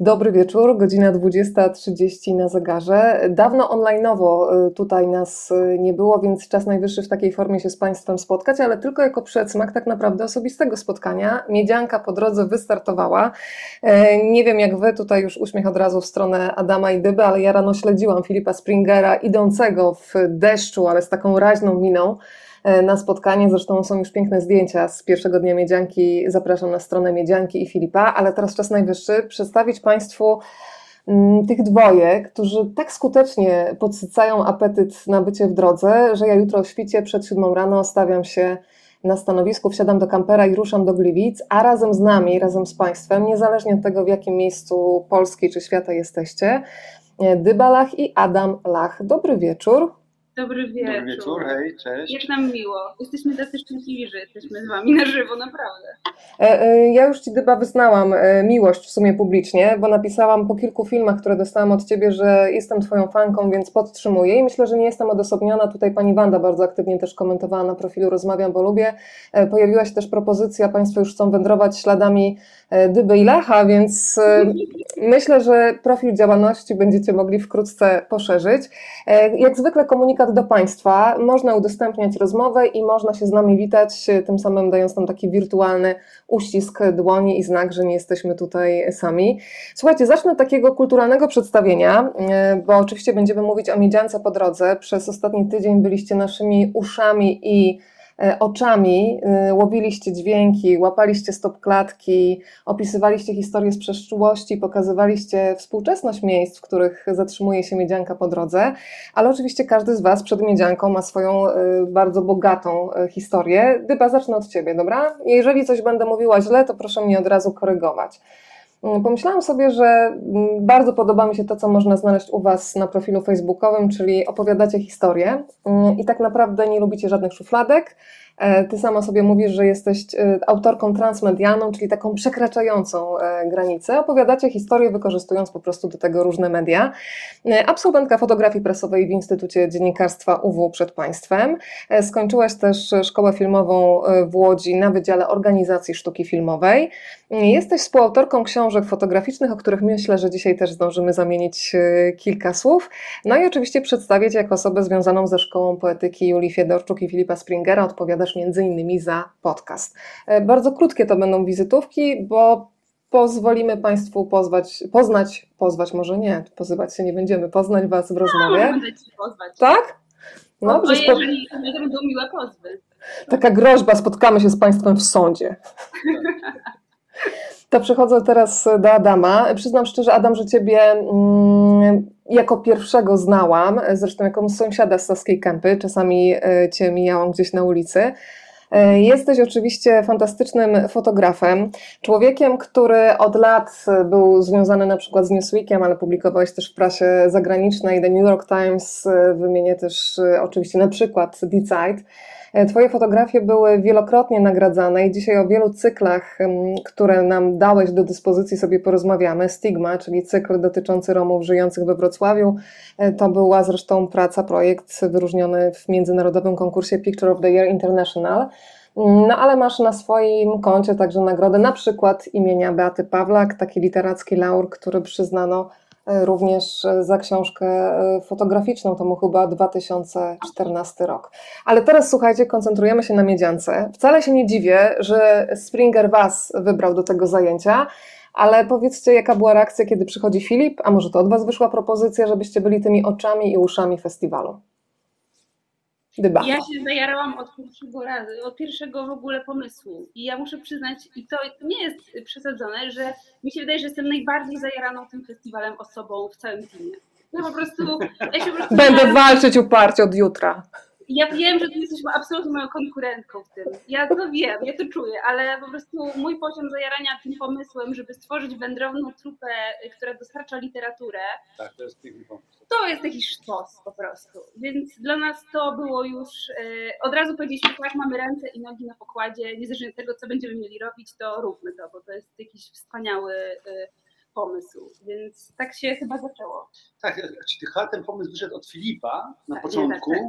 Dobry wieczór, godzina 20.30 na zegarze. Dawno onlineowo y, tutaj nas y, nie było, więc czas najwyższy w takiej formie się z Państwem spotkać, ale tylko jako przedsmak tak naprawdę osobistego spotkania. Miedzianka po drodze wystartowała. E, nie wiem jak Wy, tutaj już uśmiech od razu w stronę Adama i Dyby, ale ja rano śledziłam Filipa Springera idącego w deszczu, ale z taką raźną miną na spotkanie. Zresztą są już piękne zdjęcia z pierwszego dnia Miedzianki. Zapraszam na stronę Miedzianki i Filipa, ale teraz czas najwyższy przedstawić Państwu mm, tych dwoje, którzy tak skutecznie podsycają apetyt na bycie w drodze, że ja jutro o świcie przed siódmą rano stawiam się na stanowisku, wsiadam do kampera i ruszam do Gliwic, a razem z nami, razem z Państwem, niezależnie od tego, w jakim miejscu Polski czy świata jesteście, e, Dybalach i Adam Lach. Dobry wieczór. Dobry wieczór. Dobry wieczór, hej, cześć. Jak nam miło. Jesteśmy tacy szczęśliwi, że jesteśmy z Wami na żywo, naprawdę. E, e, ja już Ci Dyba wyznałam e, miłość w sumie publicznie, bo napisałam po kilku filmach, które dostałam od Ciebie, że jestem Twoją fanką, więc podtrzymuję i myślę, że nie jestem odosobniona. Tutaj Pani Wanda bardzo aktywnie też komentowała na profilu Rozmawiam, bo lubię. Pojawiła się też propozycja, Państwo już chcą wędrować śladami Dyby i Lecha, więc myślę, że profil działalności będziecie mogli wkrótce poszerzyć. Jak zwykle komunikat do Państwa. Można udostępniać rozmowę i można się z nami witać, tym samym dając nam taki wirtualny uścisk dłoni i znak, że nie jesteśmy tutaj sami. Słuchajcie, zacznę od takiego kulturalnego przedstawienia, e, bo oczywiście będziemy mówić o Miedziance po drodze. Przez ostatni tydzień byliście naszymi uszami i oczami y, łowiliście dźwięki, łapaliście stopklatki, opisywaliście historię z przeszłości, pokazywaliście współczesność miejsc, w których zatrzymuje się miedzianka po drodze, ale oczywiście każdy z Was przed miedzianką ma swoją y, bardzo bogatą historię. Dyba, zacznę od Ciebie, dobra? Jeżeli coś będę mówiła źle, to proszę mnie od razu korygować. Mm, pomyślałam sobie, że mm, bardzo podoba mi się to, co można znaleźć u Was na profilu facebookowym, czyli opowiadacie historię mm, i tak naprawdę nie lubicie żadnych szufladek, ty sama sobie mówisz, że jesteś e, autorką transmedialną, czyli taką przekraczającą e, granicę. Opowiadacie historię, wykorzystując po prostu do tego różne media. Absolwentka fotografii prasowej w Instytucie Dziennikarstwa UW przed Państwem. Skończyłaś też szkołę filmową w Łodzi na Wydziale Organizacji Sztuki Filmowej. Jesteś współautorką książek fotograficznych, o których myślę, że dzisiaj też zdążymy zamienić kilka słów. No i oczywiście przedstawić jako osobę związaną ze Szkołą Poetyki Julii Fiedorczuk i Filipa Springera. Odpowiada odpowiadasz między innymi za podcast. E, bardzo krótkie to będą wizytówki, bo pozwolimy Państwu pozwać, poznać, pozwać może nie, pozywać się nie będziemy, poznać Was w rozmowie. No, pozwać. Tak? No, no jeżeli to będą miłe pozwy. Taka groźba, spotkamy się z Państwem w sądzie. To przechodzę teraz do Adama. Przyznam szczerze, Adam, że Ciebie mm, jako pierwszego znałam, zresztą jako sąsiada z Saskiej Kępy, czasami e, Cię mijałam gdzieś na ulicy. E, jesteś oczywiście fantastycznym fotografem, człowiekiem, który od lat był związany na przykład z Newsweekiem, ale publikowałeś też w prasie zagranicznej, The New York Times, e, wymienię też oczywiście na przykład Decide. E, twoje fotografie były wielokrotnie nagradzane i dzisiaj o wielu cyklach, które nam dałeś do dyspozycji, sobie porozmawiamy. Stigma, czyli cykl dotyczący Romów żyjących we Wrocławiu. E, to była zresztą praca, projekt wyróżniony w międzynarodowym konkursie Picture of the Year International. No ale masz na swoim koncie także nagrodę na przykład imienia Beaty Pawlak, taki literacki laur, który przyznano E, również e, za książkę e, fotograficzną, to mu chyba 2014 rok. Ale teraz słuchajcie, koncentrujemy się na miedziance. Wcale się nie dziwię, że Springer Was wybrał do tego zajęcia, ale powiedzcie, jaka była reakcja, kiedy przychodzi Filip, a może to od Was wyszła propozycja, żebyście byli tymi oczami i uszami festiwalu? Ja się zajarałam od pierwszego razu, od pierwszego w ogóle pomysłu. I ja muszę przyznać, i to, nie jest przesadzone, że mi się wydaje, że jestem najbardziej zajaraną tym festiwalem osobą w całym filmie. No po prostu, ja się po prostu Będę walczyć uparcie od jutra. Ja wiem, że ty jesteś absolutnie moją konkurentką w tym. Ja to wiem, ja to czuję, ale po prostu mój poziom zajarania tym pomysłem, żeby stworzyć wędrowną trupę, która dostarcza literaturę. Tak, to jest piękny pomysł. To jest jakiś sztos po prostu. Więc dla nas to było już. Yy, od razu powiedzieliśmy, tak, mamy ręce i nogi na pokładzie, niezależnie od tego, co będziemy mieli robić, to róbmy to, bo to jest jakiś wspaniały. Yy, pomysł, więc tak się chyba zaczęło. Tak, ten pomysł wyszedł od Filipa na tak, początku. Tak,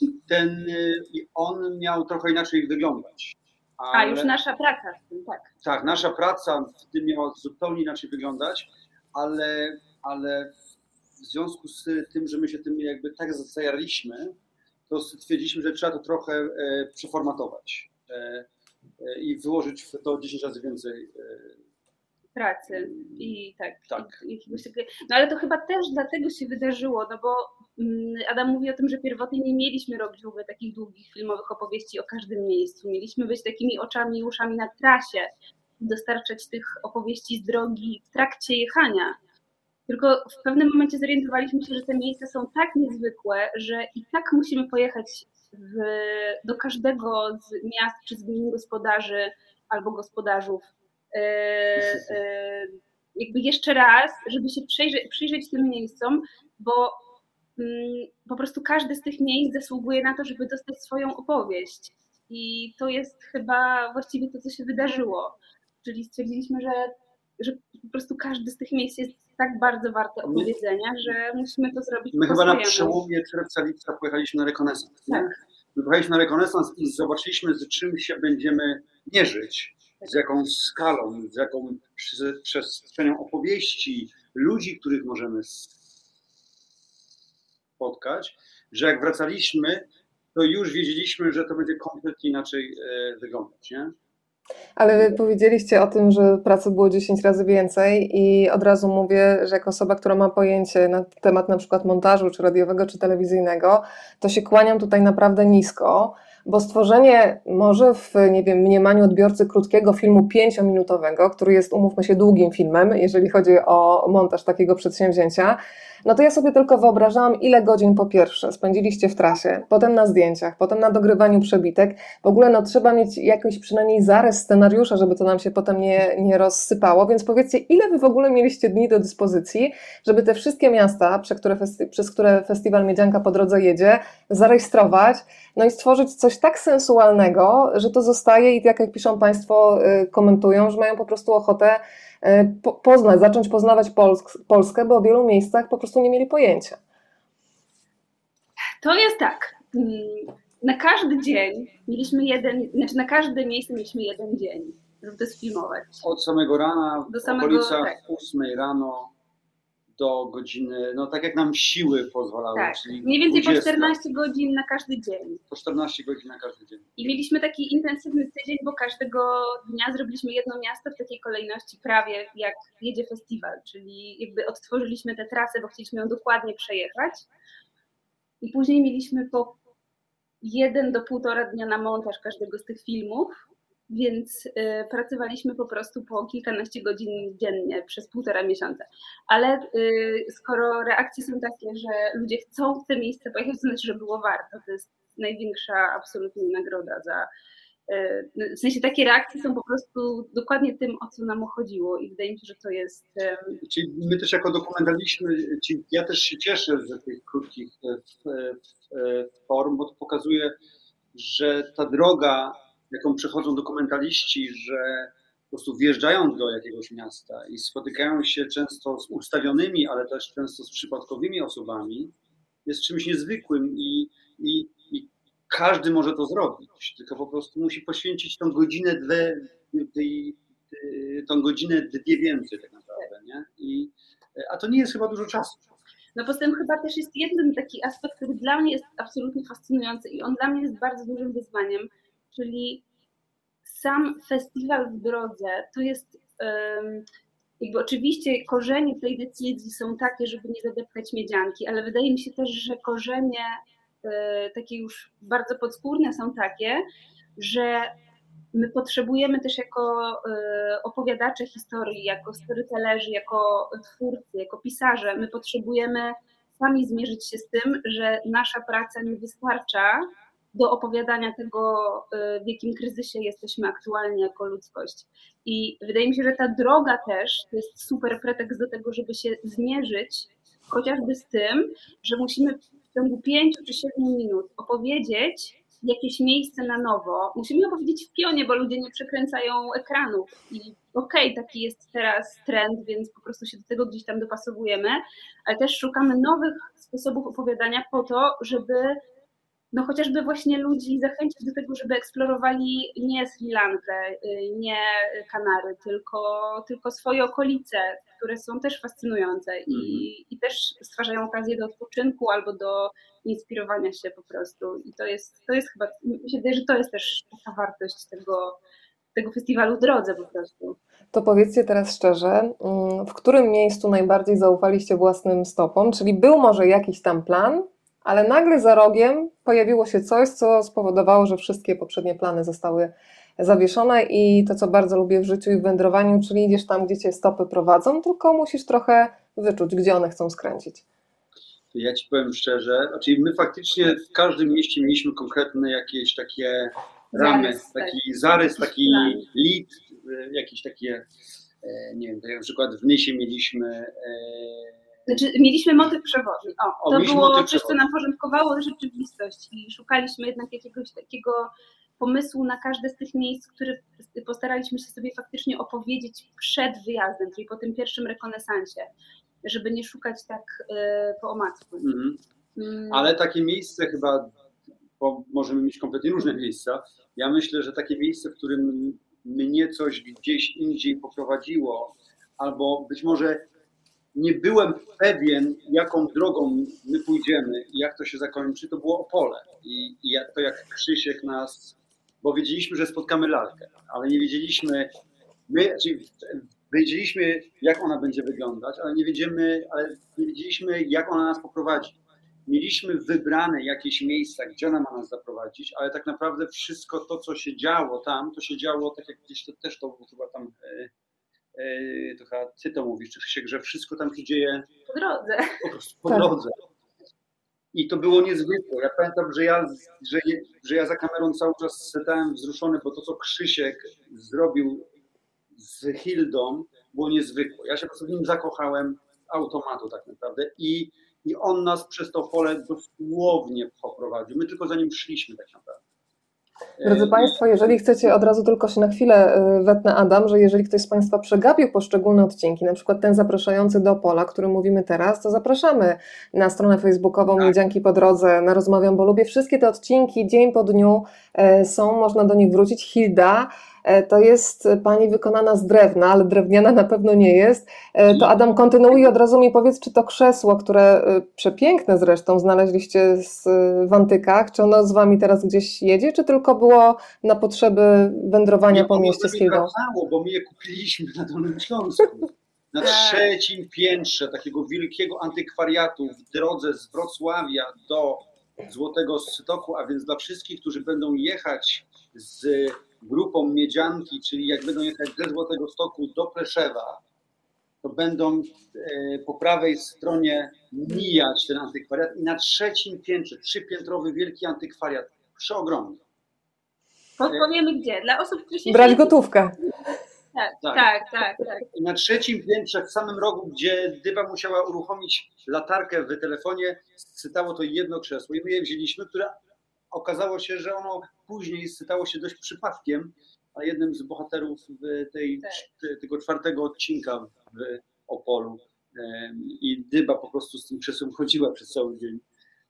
tak. Ten, y, on miał trochę inaczej wyglądać. Ale... A, już nasza praca w tym, tak. Tak, nasza praca w tym miała zupełnie inaczej wyglądać, ale, ale w związku z tym, że my się tym jakby tak zajaraliśmy, to stwierdziliśmy, że trzeba to trochę e, przeformatować e, e, i wyłożyć w to 10 razy więcej pracy i tak. tak. I, no ale to chyba też dlatego się wydarzyło, no bo mm, Adam mówi o tym, że pierwotnie nie mieliśmy robić w ogóle takich długich filmowych opowieści o każdym miejscu. Mieliśmy być takimi oczami i uszami na trasie, dostarczać tych opowieści z drogi w trakcie jechania. Tylko w pewnym momencie zorientowaliśmy się, że te miejsca są tak niezwykłe, że i tak musimy pojechać w, do każdego z miast czy z gmin gospodarzy albo gospodarzów. E, e, jakby jeszcze raz, żeby się przyjrzeć, przyjrzeć tym miejscom, bo mm, po prostu każdy z tych miejsc zasługuje na to, żeby dostać swoją opowieść. I to jest chyba właściwie to, co się wydarzyło. Czyli stwierdziliśmy, że, że po prostu każdy z tych miejsc jest tak bardzo warte opowiedzenia, że musimy to zrobić My chyba na przełomie czerwca-lipca pojechaliśmy na rekonesans. Tak. My pojechaliśmy na rekonesans i zobaczyliśmy, z czym się będziemy mierzyć, z jaką skalą, z jaką przestrzenią opowieści, ludzi, których możemy spotkać, że jak wracaliśmy, to już wiedzieliśmy, że to będzie kompletnie inaczej e, wyglądać. Nie? Ale wy powiedzieliście o tym, że pracy było 10 razy więcej i od razu mówię, że jako osoba, która ma pojęcie na temat na przykład montażu, czy radiowego, czy telewizyjnego, to się kłaniam tutaj naprawdę nisko, bo stworzenie może w, nie wiem, mniemaniu odbiorcy krótkiego filmu pięciominutowego, który jest, umówmy się, długim filmem, jeżeli chodzi o montaż takiego przedsięwzięcia, no to ja sobie tylko wyobrażałam, ile godzin po pierwsze spędziliście w trasie, potem na zdjęciach, potem na dogrywaniu przebitek. W ogóle no trzeba mieć jakiś przynajmniej zarys scenariusza, żeby to nam się potem nie, nie rozsypało, więc powiedzcie, ile wy w ogóle mieliście dni do dyspozycji, żeby te wszystkie miasta, przez które, przez które festiwal Miedzianka po drodze jedzie, zarejestrować, no i stworzyć coś tak sensualnego, że to zostaje i tak jak piszą Państwo, y, komentują, że mają po prostu ochotę poznać, zacząć poznawać Polsk, Polskę, bo o wielu miejscach po prostu nie mieli pojęcia. To jest tak. Mm, na każdy dzień mieliśmy jeden, znaczy na każde miejsce mieliśmy jeden dzień, żeby to sfilmować. Od samego rana, do samego, okolicach tak. 8 rano do godziny, no tak jak nam siły pozwalały. Tak, czyli mniej więcej 20. po 14 godzin na każdy dzień. Po 14 godzin na każdy dzień. I mieliśmy taki intensywny tydzień, bo każdego dnia zrobiliśmy jedno miasto w takiej kolejności prawie jak jedzie festiwal, czyli jakby odtworzyliśmy tę trasę, bo chcieliśmy ją dokładnie przejechać. I później mieliśmy po jeden do półtora dnia na montaż każdego z tych filmów więc y, pracowaliśmy po prostu po kilkanaście godzin dziennie przez półtora miesiąca. Ale y, skoro reakcje są takie, że ludzie chcą w te miejsce pojechać, to znaczy, że było warto. To jest największa absolutnie nagroda za. Y, w sensie takie reakcje są po prostu dokładnie tym, o co nam chodziło i wydaje mi się, że to jest. Czyli my też jako dokumentaliśmy, ja też się cieszę z tych krótkich form, bo to pokazuje, że ta droga jaką przechodzą dokumentaliści, że po prostu wjeżdżają do jakiegoś miasta i spotykają się często z ustawionymi, ale też często z przypadkowymi osobami, jest czymś niezwykłym i, i, i każdy może to zrobić, tylko po prostu musi poświęcić tą godzinę, dwie, tą godzinę dwie więcej tak naprawdę, nie? I, a to nie jest chyba dużo czasu. No poza tym chyba też jest jeden taki aspekt, który dla mnie jest absolutnie fascynujący i on dla mnie jest bardzo dużym wyzwaniem, czyli sam festiwal w drodze to jest jakby oczywiście korzenie tej decyzji są takie, żeby nie zadeptać miedzianki, ale wydaje mi się też, że korzenie e, takie już bardzo podskórne są takie, że my potrzebujemy też jako e, opowiadacze historii, jako storytellerzy, jako twórcy, jako pisarze, my potrzebujemy sami zmierzyć się z tym, że nasza praca nie wystarcza do opowiadania tego, y, w jakim kryzysie jesteśmy aktualnie jako ludzkość. I wydaje mi się, że ta droga też to jest super pretekst do tego, żeby się zmierzyć chociażby z tym, że musimy w ciągu 5 czy 7 minut opowiedzieć jakieś miejsce na nowo. Musimy opowiedzieć w pionie, bo ludzie nie przekręcają ekranów. I okej, okay, taki jest teraz trend, więc po prostu się do tego gdzieś tam dopasowujemy, ale też szukamy nowych sposobów opowiadania po to, żeby no chociażby właśnie ludzi zachęcić do tego, żeby eksplorowali nie Sri Lankę, y, nie Kanary, tylko, tylko swoje okolice, które są też fascynujące i, mhm. i też stwarzają okazję do odpoczynku albo do inspirowania się po prostu. I to jest, to jest chyba, mi się wydaje, że to jest też ta wartość tego, tego festiwalu w drodze po prostu. To powiedzcie teraz szczerze, mm, w którym miejscu najbardziej zaufaliście własnym stopom? Czyli był może jakiś tam plan, ale nagle za rogiem pojawiło się coś, co spowodowało, że wszystkie poprzednie plany zostały zawieszone i to, co bardzo lubię w życiu i w wędrowaniu, czyli idziesz tam, gdzie cię stopy prowadzą, tylko musisz trochę wyczuć, gdzie one chcą skręcić. Ja ci powiem szczerze, znaczy my faktycznie w każdym mieście mieliśmy konkretne jakieś takie ramy, zarys, taki tak. zarys, taki lead, jakieś takie, nie wiem, tak jak na przykład w Nysie mieliśmy e, znaczy, mieliśmy motyw przewodni. O, o to było coś, co nam porządkowało rzeczywistość i szukaliśmy jednak jakiegoś takiego pomysłu na każde z tych miejsc, które postaraliśmy się sobie faktycznie opowiedzieć przed wyjazdem, czyli po tym pierwszym rekonesansie, żeby nie szukać tak y, po omacku. Mhm. Mm. Ale takie miejsce chyba, bo możemy mieć kompletnie różne miejsca. Ja myślę, że takie miejsce, w którym mnie coś gdzieś indziej poprowadziło, albo być może nie byłem pewien, jaką drogą my pójdziemy i jak to się zakończy, to było Opole. I, i to jak Krzysiek nas, bo wiedzieliśmy, że spotkamy lalkę, ale nie wiedzieliśmy, my, czyli wiedzieliśmy, jak ona będzie wyglądać, ale nie wiedziemy, ale nie wiedzieliśmy, jak ona nas poprowadzi. Mieliśmy wybrane jakieś miejsca, gdzie ona ma nas zaprowadzić, ale tak naprawdę wszystko to, co się działo tam, to się działo, tak jak gdzieś to, też to chyba tam E, to chyba ty to mówisz, czy się, że wszystko tam się dzieje po drodze. Po prostu po tak. drodze. I to było niezwykłe. Ja pamiętam, że ja, że, że ja za kamerą cały czas stałem wzruszony, bo to, co Krzysiek zrobił z Hildą, było niezwykłe. Ja się po prostu w nim zakochałem automatu tak naprawdę i, i on nas przez to pole dosłownie poprowadził. My tylko za nim szliśmy tak naprawdę. Drodzy Państwo, jeżeli chcecie, od razu tylko się na chwilę y, wetnę Adam, że jeżeli ktoś z Państwa przegapił poszczególne odcinki, na przykład ten zapraszający do Pola, który mówimy teraz, to zapraszamy na stronę facebookową tak. Miedzianki po drodze, na Rozmawiam, bo lubię. Wszystkie te odcinki dzień po dniu y, są, można do nich wrócić. Hilda to jest pani wykonana z drewna, ale drewniana na pewno nie jest. E, to Adam kontynuuje, od razu mi powiedz, czy to krzesło, które e, przepiękne zresztą znaleźliście w antykach, czy ono z wami teraz gdzieś jedzie, czy tylko było na potrzeby wędrowania nie, po mieście z? Nie, bo my je kupiliśmy na Dolnym Śląsku. Na tak. trzecim piętrze takiego wielkiego antykwariatu w drodze z Wrocławia do Złotego Stoku, a więc dla wszystkich, którzy będą jechać z grupą Miedzianki, czyli jak będą jechać ze Złotego Stoku do Pleszewa, to będą e, po prawej stronie mijać ten antykwariat i na trzecim piętrze, trzypiętrowy wielki antykwariat, przeogromny. Podpowiemy gdzie, dla osób, które się... Brać gotówkę. Tak, tak, tak, tak, tak. I na trzecim piętrze, w samym rogu, gdzie Dyba musiała uruchomić latarkę w telefonie, stało to jedno krzesło i my je wzięliśmy, które okazało się, że ono później stało się dość przypadkiem, a jednym z bohaterów tej, tak. tego czwartego odcinka w Opolu. I Dyba po prostu z tym krzesłem chodziła przez cały dzień.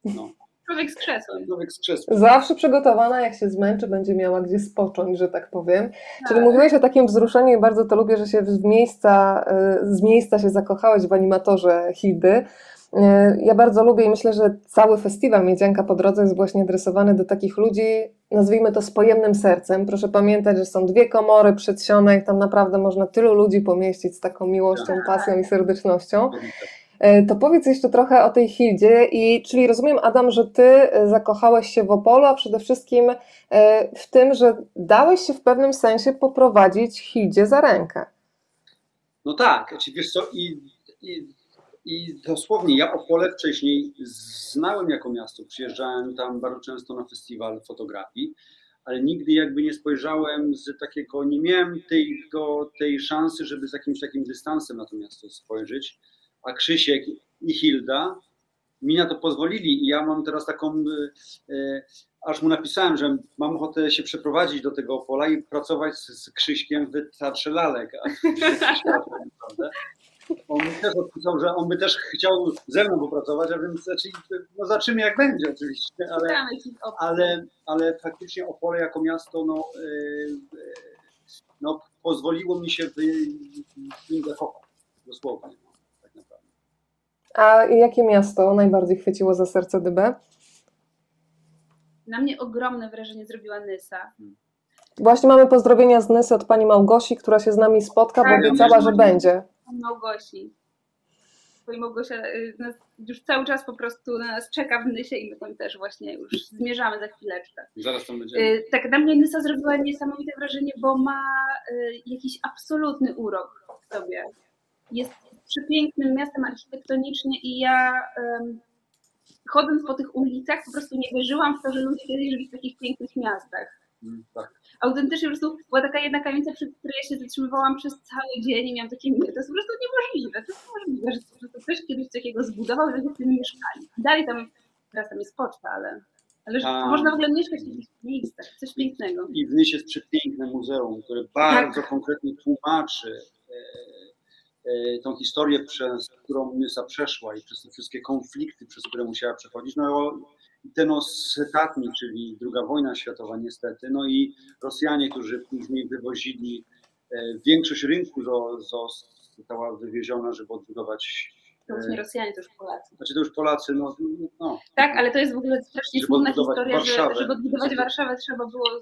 No. Człowiek z krzesłem. Człowiek z krzesłem. Zawsze przygotowana, jak się zmęczy, będzie miała gdzie spocząć, że tak powiem. Tak. Czyli mówiłeś o takim wzruszeniu i bardzo to lubię, że się z miejsca, y, z miejsca się zakochałeś w animatorze Hildy. E, ja bardzo lubię i myślę, że cały festiwal Miedzianka po drodze jest właśnie adresowany do takich ludzi, nazwijmy to z pojemnym sercem. Proszę pamiętać, że są dwie komory, przedsionek, tam naprawdę można tylu ludzi pomieścić z taką miłością, pasją i serdecznością. E, to powiedz jeszcze trochę o tej Hildzie, i czyli rozumiem, Adam, że ty e, zakochałeś się w Opolu, a przede wszystkim w tym, że dałeś się w pewnym sensie poprowadzić Hildzie za rękę. No tak, co, i, i i dosłownie ja Opole wcześniej znałem jako miasto, przyjeżdżałem tam bardzo często na festiwal fotografii, ale nigdy jakby nie spojrzałem z takiego, nie miałem tej, go, tej szansy, żeby z jakimś takim dystansem na to miasto spojrzeć, a Krzysiek i Hilda mi na to pozwolili i ja mam teraz taką, e, aż mu napisałem, że mam ochotę się przeprowadzić do tego Opola i pracować z, z Krzyśkiem w Teatrze Lalek? On mi też odpisał, że on by też chciał ze mną popracować, a więc znaczy, no zobaczymy jak będzie oczywiście, ale, ale, ale faktycznie Opole jako miasto no, yy, no, pozwoliło mi się wyinwestować dosłownie. No, tak naprawdę. A jakie miasto najbardziej chwyciło za serce DB? Na mnie ogromne wrażenie zrobiła Nysa. Hmm. Właśnie mamy pozdrowienia z Nysy od pani Małgosi, która się z nami spotka, bo tak, obiecała, że będzie. Małgosi. Pani Małgosia y, już cały czas po prostu na nas czeka w Nysie i my tam też właśnie już zmierzamy za chwileczkę. Zaraz tam będziemy. Y, tak, na mnie Nysa zrobiła niesamowite wrażenie, bo ma y, jakiś absolutny urok w sobie. Jest przepięknym miastem architektonicznie i ja chodząc po tych ulicach po prostu nie wierzyłam w to, że ludzie kiedyś żyli w takich pięknych miastach. Mm, tak. Autentycznie po prostu była taka jedna kamienica, przy której ja się zatrzymywałam przez cały dzień i miałam takie, to jest po prostu niemożliwe, to jest niemożliwe, że, że to ktoś kiedyś takiego zbudował, że ludzie w tym mieszkali. Dalej tam, teraz tam jest poczta, ale, ale że A, można w ogóle mieszkać w takich miejscach, coś pięknego. I w Nysie jest przepiękne muzeum, które bardzo tak. konkretnie tłumaczy e, e, tą historię, przez którą Nysa przeszła i przez te wszystkie konflikty, przez które musiała przechodzić. No, ten ostatni, czyli druga wojna światowa niestety, no i Rosjanie, którzy później wywozili e, większość rynku została wywieziona, żeby odbudować to już nie Rosjanie, to już Polacy. Znaczy to już Polacy, no, no. Tak, ale to jest w ogóle strasznie smutna historia, Warszawę. że żeby odbudować Warszawę trzeba było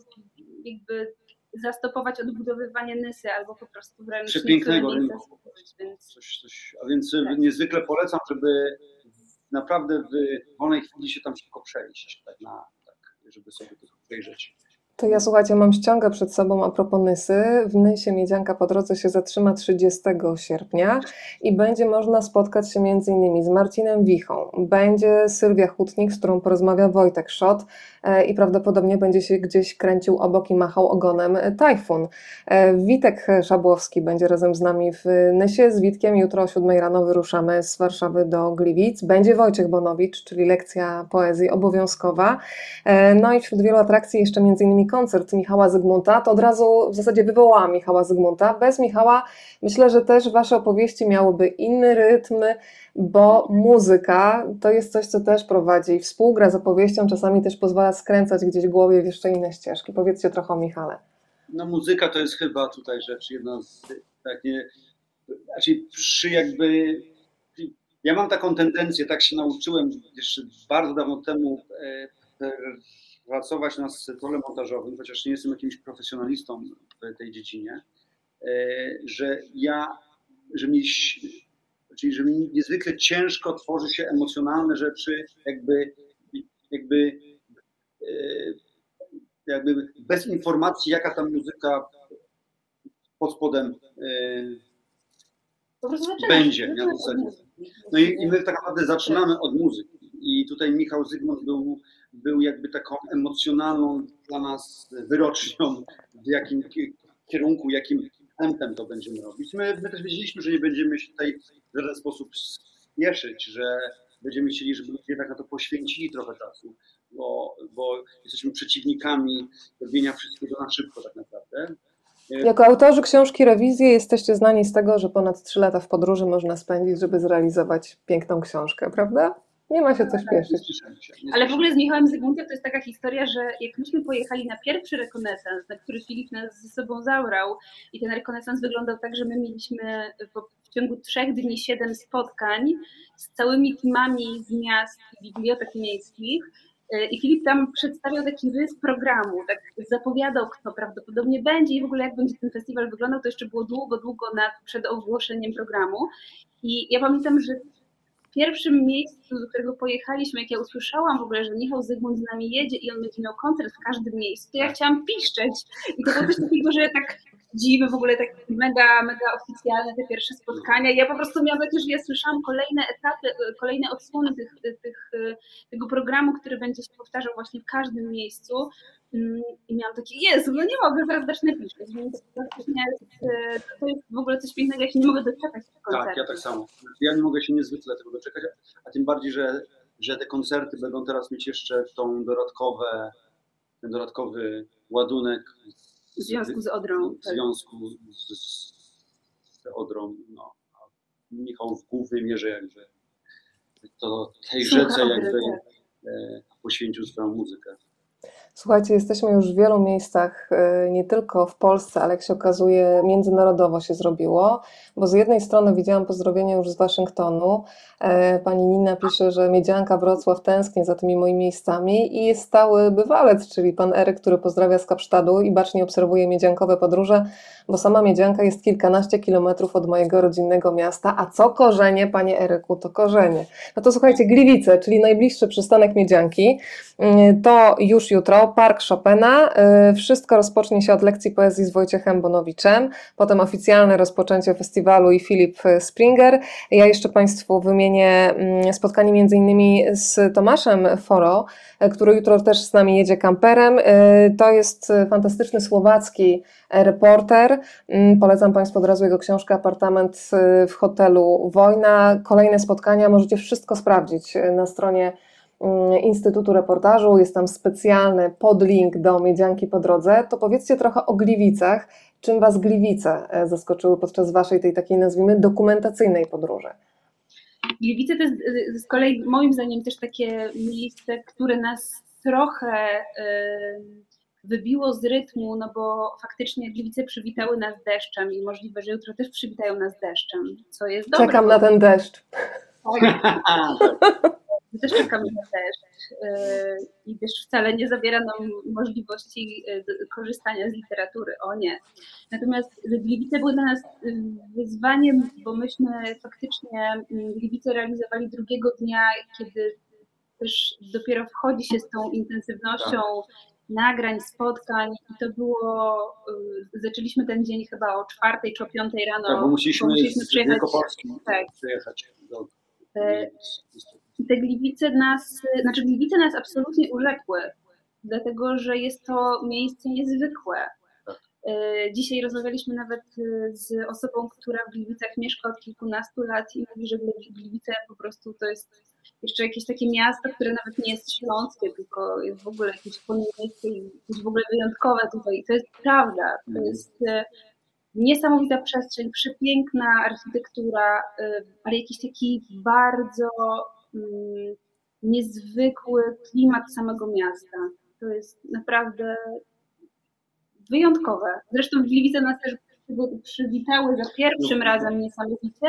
jakby zastopować odbudowywanie Nysy albo po prostu wręcz Przepięknego rynku. Więc... Coś, coś, a więc tak. niezwykle polecam, żeby naprawdę w wolnej chwili się tam szybko przejść, tak, na, tak żeby sobie to przejrzeć. To ja słuchajcie, mam ściągę przed sobą a propos Nysy. W Nysie Miedzianka po drodze się zatrzyma 30 sierpnia i będzie można spotkać się innymi z Marcinem Wichą. Będzie Sylwia Hutnik, z którą porozmawia Wojtek Szot e, i prawdopodobnie będzie się gdzieś kręcił obok i machał ogonem Tajfun. E, Witek Szabłowski będzie razem z nami w Nysie. Z Witkiem jutro o 7 rano wyruszamy z Warszawy do Gliwic. Będzie Wojciech Bonowicz, czyli lekcja poezji obowiązkowa. E, no i wśród wielu atrakcji jeszcze innymi koncert Michała Zygmunta, to od razu w zasadzie wywołałam Michała Zygmunta. Bez Michała myślę, że też Wasze opowieści miałyby inny rytm, bo muzyka to jest coś, co też prowadzi współgra z opowieścią, czasami też pozwala skręcać gdzieś głowie w jeszcze inne ścieżki. Powiedzcie trochę o Michale. No muzyka to jest chyba tutaj rzecz jedna z takie, znaczy przy jakby ja mam taką tendencję, tak się nauczyłem jeszcze bardzo dawno temu e, pracować na setole montażowym, chociaż nie jestem jakimś profesjonalistą w tej dziedzinie, e, że ja, że mi, czyli że mi niezwykle ciężko tworzy się emocjonalne rzeczy, jakby, jakby, e, jakby bez informacji, jaka ta muzyka pod spodem e, będzie. No i, i my tak naprawdę zaczynamy od muzyki. I tutaj Michał Zygmunt był był jakby taką emocjonalną dla nas wyrocznią, w jakim kierunku, jakim tempem to będziemy robić. My, my też wiedzieliśmy, że nie będziemy się tutaj w żaden sposób spieszyć, że będziemy chcieli, żeby ludzie jednak na to poświęcili trochę czasu, bo, bo jesteśmy przeciwnikami robienia wszystkiego na szybko tak naprawdę. Jako autorzy książki Rewizje jesteście znani z tego, że ponad 3 lata w podróży można spędzić, żeby zrealizować piękną książkę, prawda? Nie ma się co śpieszyć. Ale w ogóle z Michałem Zygmuntem to jest taka historia, że jak myśmy pojechali na pierwszy rekonesans, na który Filip nas ze sobą zabrał i ten rekonesans wyglądał tak, że my mieliśmy w ciągu trzech dni siedem spotkań z całymi teamami z miast i bibliotek miejskich i Filip tam przedstawiał taki rys programu, tak zapowiadał, kto prawdopodobnie będzie i w ogóle jak będzie ten festiwal wyglądał, to jeszcze było długo, długo nad, przed ogłoszeniem programu. I ja pamiętam, że pierwszym miejscu, do którego pojechaliśmy, jak ja usłyszałam w ogóle, że Michał Zygmunt z nami jedzie i on będzie miał koncert w każdym miejscu, to ja tak. chciałam piszczeć. I to było coś takiego, że tak dziwy, w ogóle tak mega, mega oficjalne te pierwsze spotkania. Ja po prostu miałam takie, że ja słyszałam kolejne etapy, kolejne odsłony tych, tych, tego programu, który będzie się powtarzał właśnie w każdym miejscu. Mm, I miałam takie, Jezu, no nie mogę, zaraz zacznę pisać. Więc to jest, e, to jest w ogóle coś pięknego, ja się nie mogę doczekać tego koncertu. Tak, ja tak samo. Ja nie mogę się niezwykle tego doczekać, a tym bardziej, że, że te koncerty będą teraz mieć jeszcze tą dodatkowe, ten dodatkowy ładunek. W związku z Odrą. W związku z, z Odrą, no. Michał w głowie mierze jakby to tej rzece jakby poświęcił swoją muzykę. Słuchajcie, jesteśmy już w wielu miejscach, y, nie tylko w Polsce, ale jak się okazuje, międzynarodowo się zrobiło, bo z jednej strony widziałam pozdrowienia już z Waszyngtonu. E, pani Nina pisze, że Miedzianka Wrocław tęskni za tymi moimi miejscami i jest stały bywalec, czyli pan Eryk, który pozdrawia z Kapsztadu i bacznie obserwuje miedziankowe podróże, bo sama Miedzianka jest kilkanaście kilometrów od mojego rodzinnego miasta. A co korzenie, panie Eryku, to korzenie. No to słuchajcie, Gliwice, czyli najbliższy przystanek Miedzianki, mm, to już jutro Park Chopina. Y, wszystko rozpocznie się od lekcji poezji z Wojciechem Bonowiczem, potem oficjalne rozpoczęcie festiwalu i Filip Springer. Ja jeszcze Państwu wymienię mm, spotkanie między innymi z Tomaszem Foro, y, który jutro też z nami jedzie kamperem. Y, to jest fantastyczny słowacki reporter. Mm, polecam Państwu od razu jego książkę Apartament w hotelu Wojna. Kolejne spotkania możecie wszystko sprawdzić na stronie Mm, Instytutu Reportażu, jest tam specjalny podlink do Miedzianki po drodze, to powiedzcie trochę o Gliwicach. Czym Was Gliwice e, zaskoczyły podczas Waszej tej takiej, nazwijmy, dokumentacyjnej podróży? Gliwice to jest z kolei moim zdaniem też takie miejsce, które nas trochę wybiło z rytmu, no bo faktycznie Gliwice przywitały nas deszczem i możliwe, że jutro też przywitają nas deszczem, co jest dobre. Czekam na ten deszcz. Tak. też czekamy na deszcz y, i deszcz wcale nie zabiera nam możliwości y, korzystania z literatury, o nie. Natomiast Gliwice były dla nas y, wyzwaniem, bo myśmy faktycznie Gliwice realizowali drugiego dnia, kiedy też dopiero wchodzi się z tą intensywnością nagrań, spotkań i to było, zaczęliśmy ten dzień chyba o czwartej czy o piątej rano. Tak, bo musieliśmy, bo musieliśmy przyjechać, tak. przyjechać do, i te gliwice nas, znaczy gliwice nas absolutnie urzekły, dlatego że jest to miejsce niezwykłe. E, dzisiaj rozmawialiśmy nawet e, z osobą, która w Gliwicach mieszka od kilkunastu lat i mówi, że Gliwice po prostu to jest jeszcze jakieś takie miasto, które nawet nie jest śląskie, tylko jest w ogóle jakieś poniemieckie i jest w ogóle wyjątkowe tutaj. I to jest prawda. To mhm. jest e, niesamowita przestrzeń, przepiękna architektura, ale jakiś taki bardzo Mm, niezwykły klimat samego miasta. To jest naprawdę wyjątkowe. Zresztą Gliwice nas też przywitały za pierwszym razem niesamowicie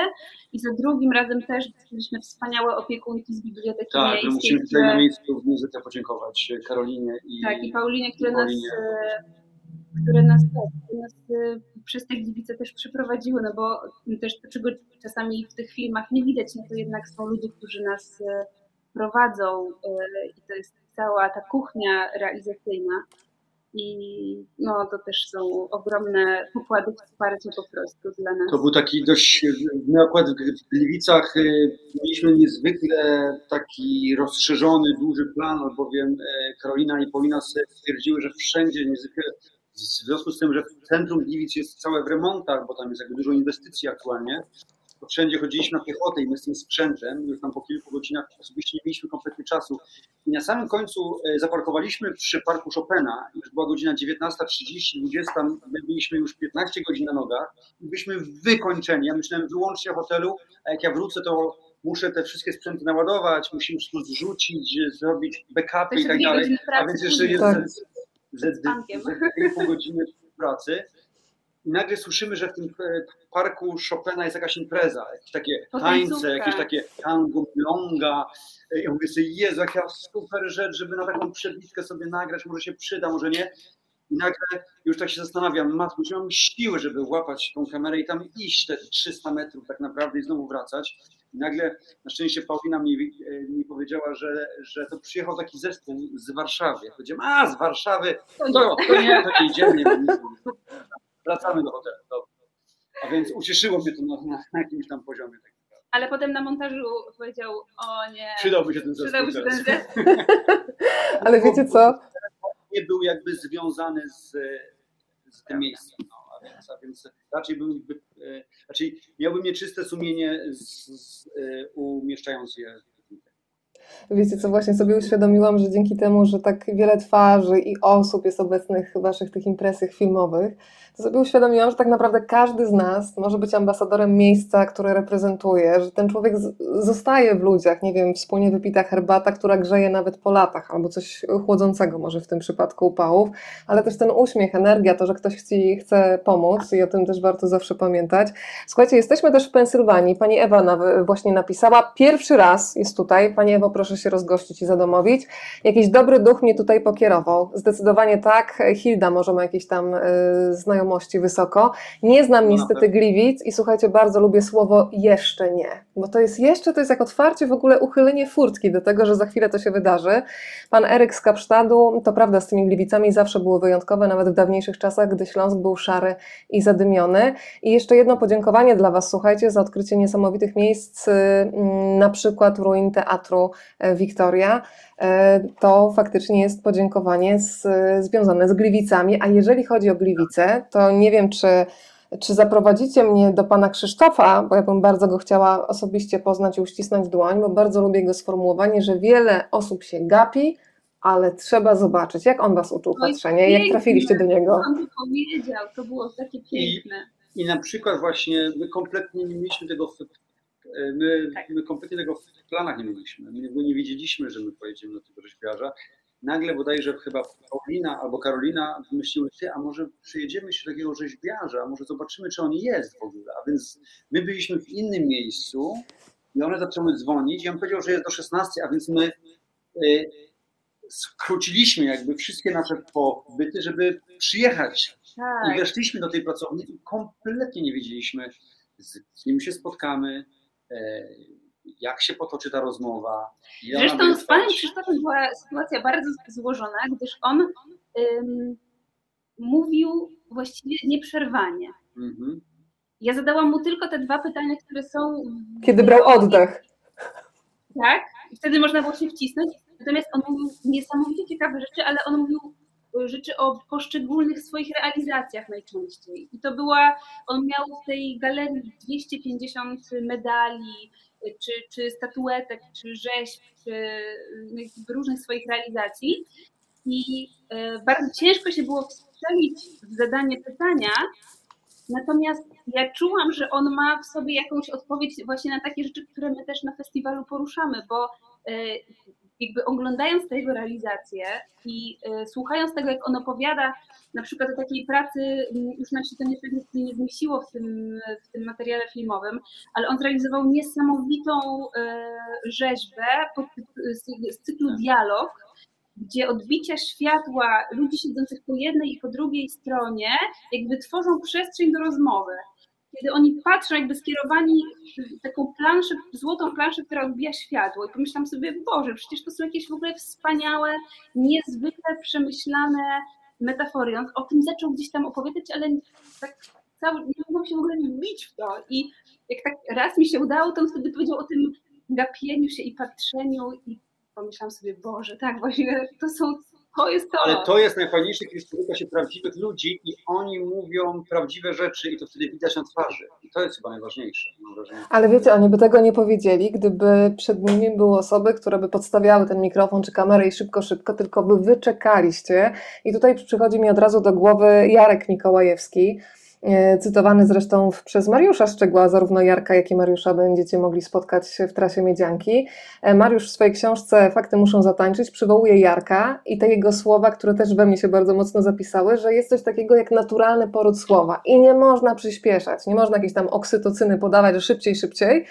i za drugim razem też mieliśmy wspaniałe opiekunki z Biblioteki tak, Miejskiej. Tak, musimy tutaj na miejscu muzyce podziękować Karolinie i Tak, i Paulinie, które nas, które nas, które nas e, przez te Gliwice też przyprowadziły, no bo też to, czego czasami w tych filmach nie widać, no to jednak są ludzie, którzy nas e, prowadzą e, i to jest cała ta kuchnia realizacyjna. I no, to też są ogromne pokłady wsparcia po prostu dla nas. To był taki dość, my akurat w Gliwicach mieliśmy niezwykle taki rozszerzony, duży plan, albowiem Karolina i Paulina stwierdziły, że wszędzie niezwykle w związku z tym, że centrum Gliwic jest całe w remontach, bo tam jest jakby dużo inwestycji aktualnie, to wszędzie chodziliśmy na piechotę i my z tym sprzętem, już tam po kilku godzinach osobiście nie mieliśmy kompletnie czasu. I na samym końcu e, zaparkowaliśmy przy parku Chopina, już była godzina 19.30, 20, my byliśmy już 15 godzin na nogach i byliśmy wykończeni. Ja myślałem wyłącznie o hotelu, a jak ja wrócę, to muszę te wszystkie sprzęty naładować, musimy wszystko zrzucić, zrobić backupy i tak dalej. A więc jeszcze jest tak ze dwie pół godziny pracy i nagle słyszymy, że w tym e, parku Chopina jest jakaś impreza, jakieś takie tańce, jakieś takie tango, longa. E, ja mówię sobie, Jezu, jaka super rzecz, żeby na taką przebitkę sobie nagrać, może się przyda, może nie. I nagle już tak się zastanawiam, matko, czy mam siły, żeby łapać tą kamerę i tam iść te 300 metrów tak naprawdę i znowu wracać. I nagle, na szczęście Paulina mi, e, mi powiedziała, że, że to przyjechał taki zespół z Warszawy. Ja powiedziałem, a z Warszawy, to, to nie, to nie idziemy, wracamy do hotelu. A więc ucieszyło mnie to na, na jakimś tam poziomie. Tak Ale potem na montażu powiedział, o nie. Przydałby się ten zespół. Przydałby się ten zespół. Ale wiecie co? Nie był jakby związany z, z tym miejscem. No a więc raczej, bym, e, raczej miałbym nieczyste sumienie z, z, e, umieszczając je Wiecie co, właśnie sobie uświadomiłam, że dzięki temu, że tak wiele twarzy i osób jest obecnych w waszych tych imprezach filmowych, to sobie uświadomiłam, że tak naprawdę każdy z nas może być ambasadorem miejsca, które reprezentuje, że ten człowiek zostaje w ludziach, nie wiem, wspólnie wypita herbata, która grzeje nawet po latach, albo coś chłodzącego może w tym przypadku upałów, ale też ten uśmiech, energia, to, że ktoś ci chce pomóc i o tym też warto zawsze pamiętać. Słuchajcie, jesteśmy też w Pensylwanii, pani Ewa właśnie napisała, pierwszy raz jest tutaj, pani Ewo proszę się rozgościć i zadomowić, jakiś dobry duch mnie tutaj pokierował, zdecydowanie tak, Hilda może ma jakieś tam y, znajomości wysoko. Nie znam no niestety Gliwic i słuchajcie, bardzo lubię słowo jeszcze nie, bo to jest jeszcze, to jest jak otwarcie w ogóle uchylenie furtki do tego, że za chwilę to się wydarzy. Pan Eryk z Kapsztadu, to prawda, z tymi Gliwicami zawsze były wyjątkowe, nawet w dawniejszych czasach, gdy Śląsk był szary i zadymiony. I jeszcze jedno podziękowanie dla Was, słuchajcie, za odkrycie niesamowitych miejsc, mm, na przykład ruin Teatru Wiktoria. E, to faktycznie jest podziękowanie z, związane z Gliwicami. A jeżeli chodzi o Gliwice, to nie wiem, czy, czy zaprowadzicie mnie do pana Krzysztofa, bo ja bym bardzo go chciała osobiście poznać i uścisnąć dłoń, bo bardzo lubię jego sformułowanie, że wiele osób się gapi, ale trzeba zobaczyć, jak on was uczył patrzenia i jak trafiliście do niego. On to powiedział, to było takie piękne. I, I na przykład właśnie my kompletnie nie mieliśmy tego w E, my, tak. my kompletnie tego w planach nie mieliśmy. My nie wiedzieliśmy, że my pojedziemy do tego rzeźbiarza. Nagle bodajże chyba Paulina albo Karolina wymyśliły, ty, a może przyjedziemy się do takiego rzeźbiarza, a może zobaczymy, czy on jest w ogóle. A więc my byliśmy w innym miejscu i one zaczęły dzwonić i on powiedział, że jest do 16, a więc my y, skróciliśmy jakby wszystkie nasze pobyty, żeby przyjechać. Tak. I weszliśmy do tej pracowni i kompletnie nie wiedzieliśmy, z kim się spotkamy, jak się potoczy ta rozmowa. Zresztą z panem Krzysztofem była sytuacja bardzo złożona, gdyż on um, mówił właściwie nieprzerwanie. Mhm. Ja zadałam mu tylko te dwa pytania, które są. Kiedy brał oddech. Tak, i wtedy można było się wcisnąć. Natomiast on mówił niesamowicie ciekawe rzeczy, ale on mówił rzeczy o poszczególnych swoich realizacjach najczęściej. I to była, on miał w tej galerii 250 medali, czy, czy statuetek, czy rzeźb, czy różnych swoich realizacji. I e, bardzo ciężko się było wstrzelić w zadanie pytania, natomiast ja czułam, że on ma w sobie jakąś odpowiedź właśnie na takie rzeczy, które my też na festiwalu poruszamy, bo e, jakby oglądając te jego realizacje i y, słuchając tego, jak on opowiada na przykład o takiej pracy, mm, już nam się to niestety nie zmieściło w tym, w tym materiale filmowym, ale on zrealizował niesamowitą y, rzeźbę pod, z, z cyklu Dialog, gdzie odbicia światła ludzi siedzących po jednej i po drugiej stronie jakby tworzą przestrzeń do rozmowy kiedy oni patrzą jakby skierowani taką planszę, złotą planszę, która odbija światło i pomyślam sobie, Boże, przecież to są jakieś w ogóle wspaniałe, niezwykle przemyślane metafory. On o tym zaczął gdzieś tam opowiadać, ale tak cały, nie mogłam się w ogóle wbić w to i jak tak raz mi się udało, to on wtedy powiedział o tym gapieniu się i patrzeniu i pomyślałam sobie, Boże, tak, właśnie to są to jest to. Ale to jest najfajniejsze, kiedy spotyka się prawdziwych ludzi i oni mówią prawdziwe rzeczy i to wtedy widać na twarzy. I to jest chyba najważniejsze. Ale wiecie, oni by tego nie powiedzieli, gdyby przed nimi były osoby, które by podstawiały ten mikrofon czy kamerę i szybko, szybko, tylko by wyczekaliście. I tutaj przychodzi mi od razu do głowy Jarek Mikołajewski, cytowany zresztą przez Mariusza Szczegła, zarówno Jarka, jak i Mariusza będziecie mogli spotkać w trasie Miedzianki. E, Mariusz w swojej książce Fakty muszą zatańczyć przywołuje Jarka i te jego słowa, które też we mnie się bardzo mocno zapisały, że jest coś takiego jak naturalny poród słowa i nie można przyspieszać, nie można jakieś tam oksytocyny podawać, szybciej, szybciej,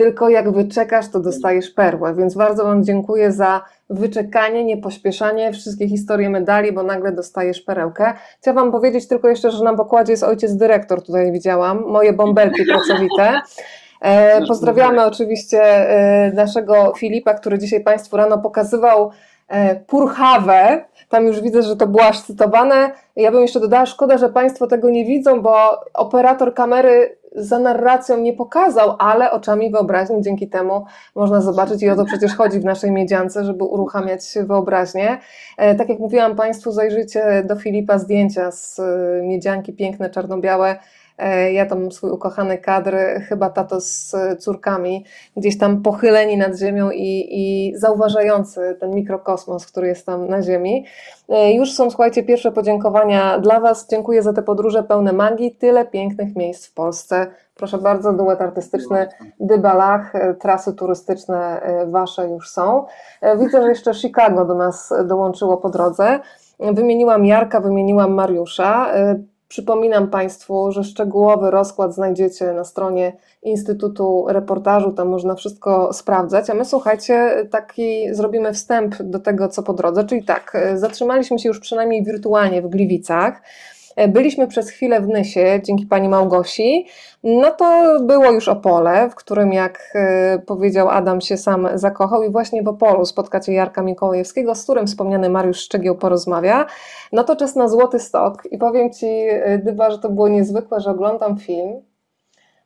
tylko jak wyczekasz, to dostajesz perłę. Więc bardzo Wam dziękuję za wyczekanie, niepośpieszanie, wszystkie historie medali, bo nagle dostajesz perełkę. Chciałam Wam powiedzieć tylko jeszcze, że na pokładzie jest ojciec dyrektor, tutaj widziałam, moje bąbelki pracowite. E, pozdrawiamy oczywiście e, naszego Filipa, który dzisiaj Państwu rano pokazywał e, purchawę. Tam już widzę, że to było aż cytowane. Ja bym jeszcze dodała, szkoda, że Państwo tego nie widzą, bo operator kamery za narracją nie pokazał, ale oczami wyobraźni dzięki temu można zobaczyć i o to przecież chodzi w naszej miedziance, żeby uruchamiać wyobraźnię. E, tak jak mówiłam Państwu, zajrzyjcie do Filipa zdjęcia z e, miedzianki, piękne, czarno-białe. E, ja tam swój ukochany kadr, chyba tato z córkami, gdzieś tam pochyleni nad ziemią i, i zauważający ten mikrokosmos, który jest tam na ziemi. E, już są, słuchajcie, pierwsze podziękowania dla Was. Dziękuję za te podróże pełne magii. Tyle pięknych miejsc w Polsce. Proszę bardzo, duet artystyczny Dybalach, e, trasy turystyczne Wasze już są. Widzę, że jeszcze Chicago do nas dołączyło po drodze. Wymieniłam Jarka, wymieniłam Mariusza. Przypominam Państwu, że szczegółowy rozkład znajdziecie na stronie Instytutu Reportażu, tam można wszystko sprawdzać. A my słuchajcie, taki zrobimy wstęp do tego, co po drodze. Czyli tak, zatrzymaliśmy się już przynajmniej wirtualnie w Gliwicach. E, byliśmy przez chwilę w Nysie, dzięki pani Małgosi. No to było już Opole, w którym, jak e, powiedział Adam, się sam zakochał i właśnie w Opolu spotkacie Jarka Mikołajewskiego, z którym wspomniany Mariusz Szczegieł porozmawia. No to czas na Złoty Stok i powiem Ci, e, Dyba, że to było niezwykłe, że oglądam film,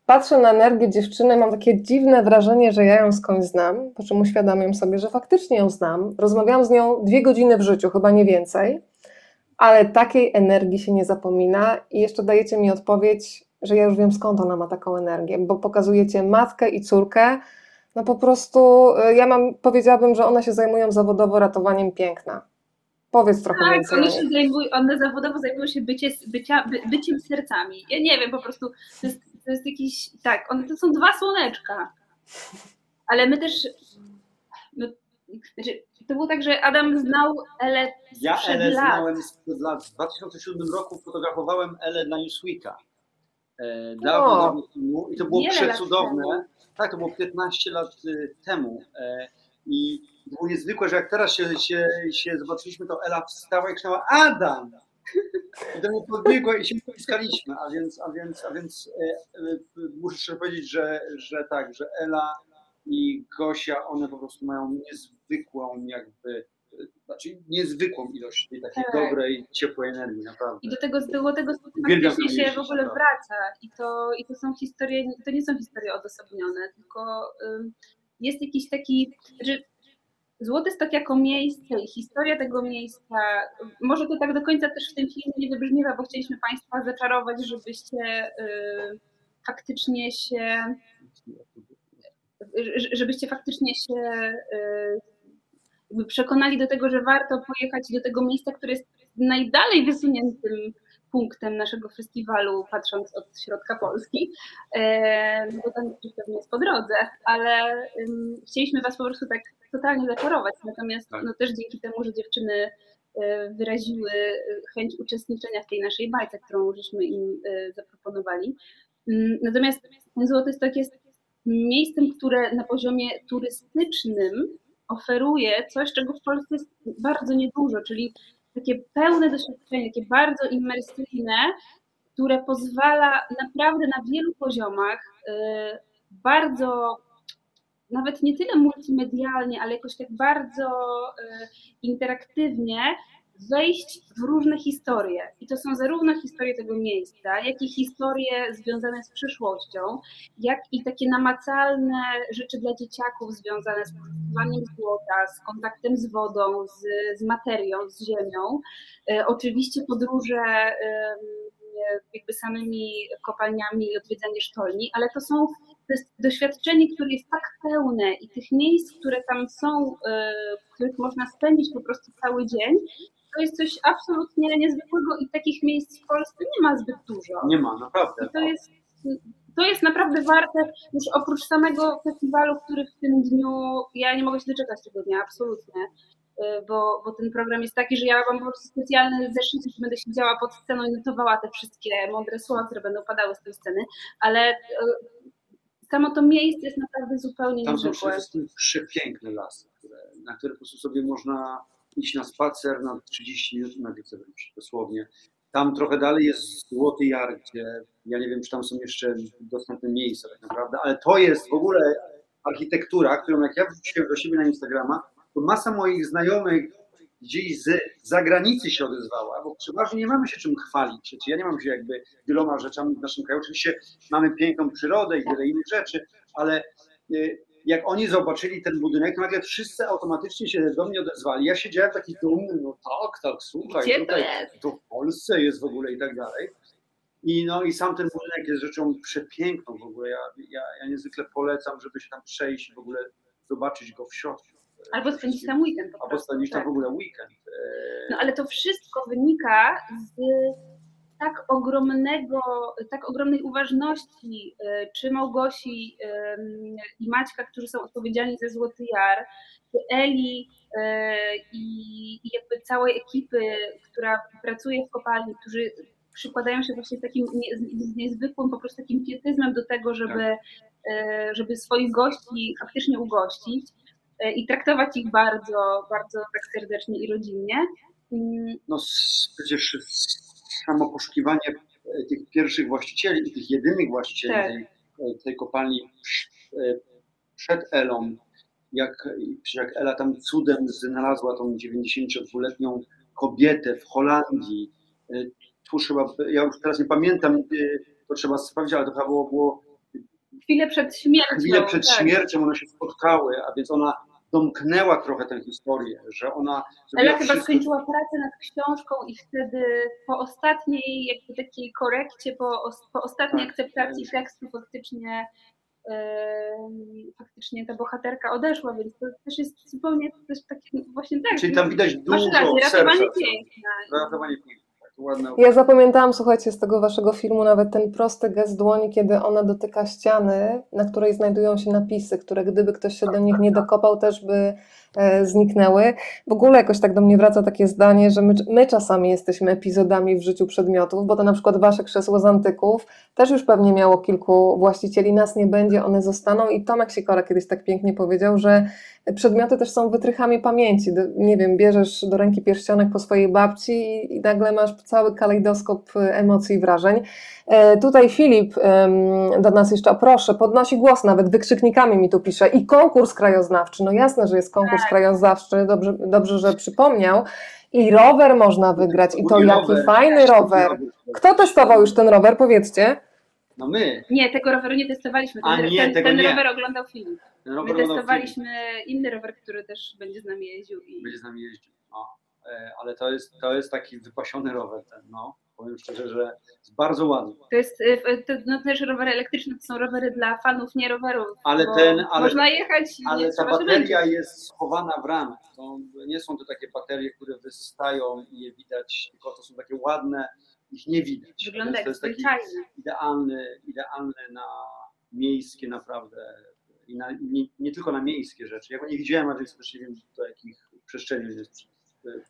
patrzę na energię dziewczyny, mam takie dziwne wrażenie, że ja ją skądś znam, po czym uświadamiam sobie, że faktycznie ją znam. Rozmawiałam z nią dwie godziny w życiu, chyba nie więcej ale takiej energii się nie zapomina i jeszcze dajecie mi odpowiedź, że ja już wiem skąd ona ma taką energię, bo pokazujecie matkę i córkę, no po prostu y, ja mam, powiedziałabym, że one się zajmują zawodowo ratowaniem piękna. Powiedz trochę tak, więcej. One, się zajmują, one zawodowo zajmują się bycie, bycia, by, byciem sercami. Ja nie wiem, po prostu to jest, to jest jakiś, tak, one to są dwa słoneczka. Ale my też, no, znaczy, to było tak, że Adam znał Elę Ja Elę lat. znałem sprzed lat. W 2007 roku fotografowałem Elę dla Newsweeka. E, dawno, temu. I to było przecudowne. Tak, to było 15 lat y, temu. E, I było niezwykłe, że jak teraz się, się, się zobaczyliśmy, to Ela wstała i krzyczała Adam! I do mnie podbiegła i się poiskaliśmy. A więc, a więc, a więc e, e, muszę powiedzieć, że, że tak, że Ela i Gosia, one po prostu mają niezwykłą jakby, znaczy niezwykłą ilość tej takiej tak. dobrej, ciepłej energii, naprawdę. I do tego, do tego faktycznie się w ogóle wraca i to, i to są historie, to nie są historie odosobnione, tylko jest jakiś taki, że Złoty Stok jako miejsce i historia tego miejsca, może to tak do końca też w tym filmie nie wybrzmiewa, bo chcieliśmy Państwa zaczarować, żebyście y, faktycznie się żebyście faktycznie się y, przekonali do tego, że warto pojechać do tego miejsca, które jest najdalej wysuniętym punktem naszego festiwalu, patrząc od środka Polski, e, bo tam pewnie jest po drodze, ale chcieliśmy Was po prostu tak totalnie zaczarować, natomiast tak. no, też dzięki temu, że dziewczyny e, wyraziły chęć uczestniczenia w tej naszej bajce, którą żeśmy im e, zaproponowali. Mm, natomiast ten Złoty Stok jest miejscem, które na poziomie turystycznym oferuje coś, czego w Polsce jest bardzo niedużo, czyli takie pełne doświadczenie, takie bardzo imersyjne, które pozwala naprawdę na wielu poziomach y, bardzo nawet nie tyle multimedialnie, ale jakoś tak bardzo y, interaktywnie wejść w różne historie. I to są zarówno historie tego miejsca, jak i historie związane z przyszłością, jak i takie namacalne rzeczy dla dzieciaków związane z poszukiwaniem złota, z kontaktem z wodą, z, z materią, z ziemią. E, oczywiście podróże e, jakby samymi kopalniami i odwiedzanie sztolni, ale to są to jest doświadczenie, które jest tak pełne i tych miejsc, które tam są, e, w których można spędzić po prostu cały dzień, to jest coś absolutnie niezwykłego i takich miejsc w Polsce nie ma zbyt dużo. Nie ma, naprawdę. I to jest, to jest naprawdę warte, już oprócz samego festiwalu, który w tym dniu, ja nie mogę się doczekać tego dnia, absolutnie. Y, bo, bo ten program jest taki, że ja mam po prostu specjalny zeszyt, że będę siedziała pod sceną i notowała te wszystkie mądre słowa, które będą padały z tej sceny, ale y, samo to miejsce jest naprawdę zupełnie Tam niezwykłe. Tam są przede wszystkim przepiękne lasy, które, na które po prostu sobie można iść na spacer na 30 minut na wręcz, dosłownie. Tam trochę dalej jest Złoty Jar, gdzie ja nie wiem, czy tam są jeszcze dostępne miejsca tak naprawdę, ale to jest w ogóle architektura, którą jak ja wrzuciłem do siebie na Instagrama, to masa moich znajomych gdzieś z zagranicy się odezwała, bo przeważnie nie mamy się czym chwalić. Ja nie mam się jakby wieloma rzeczami w naszym kraju. Oczywiście mamy piękną przyrodę i wiele innych rzeczy, ale y, jak oni zobaczyli ten budynek, to nagle wszyscy automatycznie się do mnie odezwali. Ja siedziałem taki dumny, no tak, tak, słuchaj, Gdzie tutaj, to, w Polsce jest w ogóle i tak dalej. I, no, I sam ten budynek jest rzeczą przepiękną w ogóle. Ja, ja, ja niezwykle polecam, żeby się tam przejść i w ogóle zobaczyć go w środku. Albo spędzić tam weekend. Albo spędzić tam tak. w ogóle weekend. No ale to wszystko wynika z tak ogromnego, tak ogromnej uważności, e, czy Małgosi i Maćka, którzy są odpowiedzialni za Złoty Jar, czy Eli e, i, jakby całej ekipy, która pracuje w kopalni, którzy przykładają się właśnie takim niezwykłym po prostu takim pietyzmem do tego, żeby, tak. żeby swoich gości faktycznie ugościć i traktować ich bardzo, bardzo tak serdecznie i rodzinnie. Mm. No przecież samo poszukiwanie e, tych pierwszych właścicieli, tych jedynych właścicieli tak. tej, e, tej, kopalni e, przed Elą, jak, jak Ela tam cudem znalazła tą 92-letnią kobietę w Holandii, tu trzeba, ja już teraz nie pamiętam, to trzeba sprawdzić, ale to chyba było, było chwilę przed śmiercią. Chwilę przed tak. śmiercią one się spotkały, a więc ona domknęła trochę tę historię, że ona. Ale chyba wszystko... skończyła pracę nad książką i wtedy po ostatniej jakby takiej korekcie, po, po ostatniej tak, akceptacji tak. tekstu faktycznie yy, faktycznie ta bohaterka odeszła, więc to też jest zupełnie też takie właśnie tak. Czyli tam widać dużo rację, ratowanie piękna. Ratowanie piękna. Ja zapamiętałam, słuchajcie, z tego waszego filmu nawet ten prosty gest dłoni, kiedy ona dotyka ściany, na której znajdują się napisy, które gdyby ktoś się do nich nie dokopał, też by E, zniknęły. W ogóle jakoś tak do mnie wraca takie zdanie, że my, my czasami jesteśmy epizodami w życiu przedmiotów, bo to na przykład wasze krzesło z antyków też już pewnie miało kilku właścicieli, nas nie będzie, one zostaną i Tomek Sikora kiedyś tak pięknie powiedział, że przedmioty też są wytrychami pamięci. Nie wiem, bierzesz do ręki pierścionek po swojej babci i nagle masz cały kalejdoskop emocji i wrażeń. E, tutaj Filip do nas jeszcze, proszę, podnosi głos nawet, wykrzyknikami mi tu pisze i konkurs krajoznawczy, no jasne, że jest konkurs tak. krajoznawczy, dobrze, dobrze, że przypomniał i rower można wygrać i to jaki fajny rower. Kto testował już ten rower, powiedzcie? No my. Nie, tego roweru nie testowaliśmy. Ten, A nie, ten, tego ten nie. rower oglądał Filip. My testowaliśmy inny rower, który też będzie z nami jeździł. I... Będzie z nami jeździł, no. E, ale to jest, to jest taki wypasiony rower ten, no. Powiem szczerze, że jest bardzo ładny. To jest y, to, no też rowery elektryczne, to są rowery dla fanów, nie rowerów. Ale ten, ale, można jechać. Ale ta bateria jest schowana w ramach. To nie są to takie baterie, które wystają i je widać, tylko to są takie ładne, ich nie widać. Wygląda to jest taki idealny, idealny na miejskie naprawdę. I na, nie, nie, tylko na miejskie rzeczy. Ja go nie widziałem, a więc też nie wiem, do jakich przestrzeni jest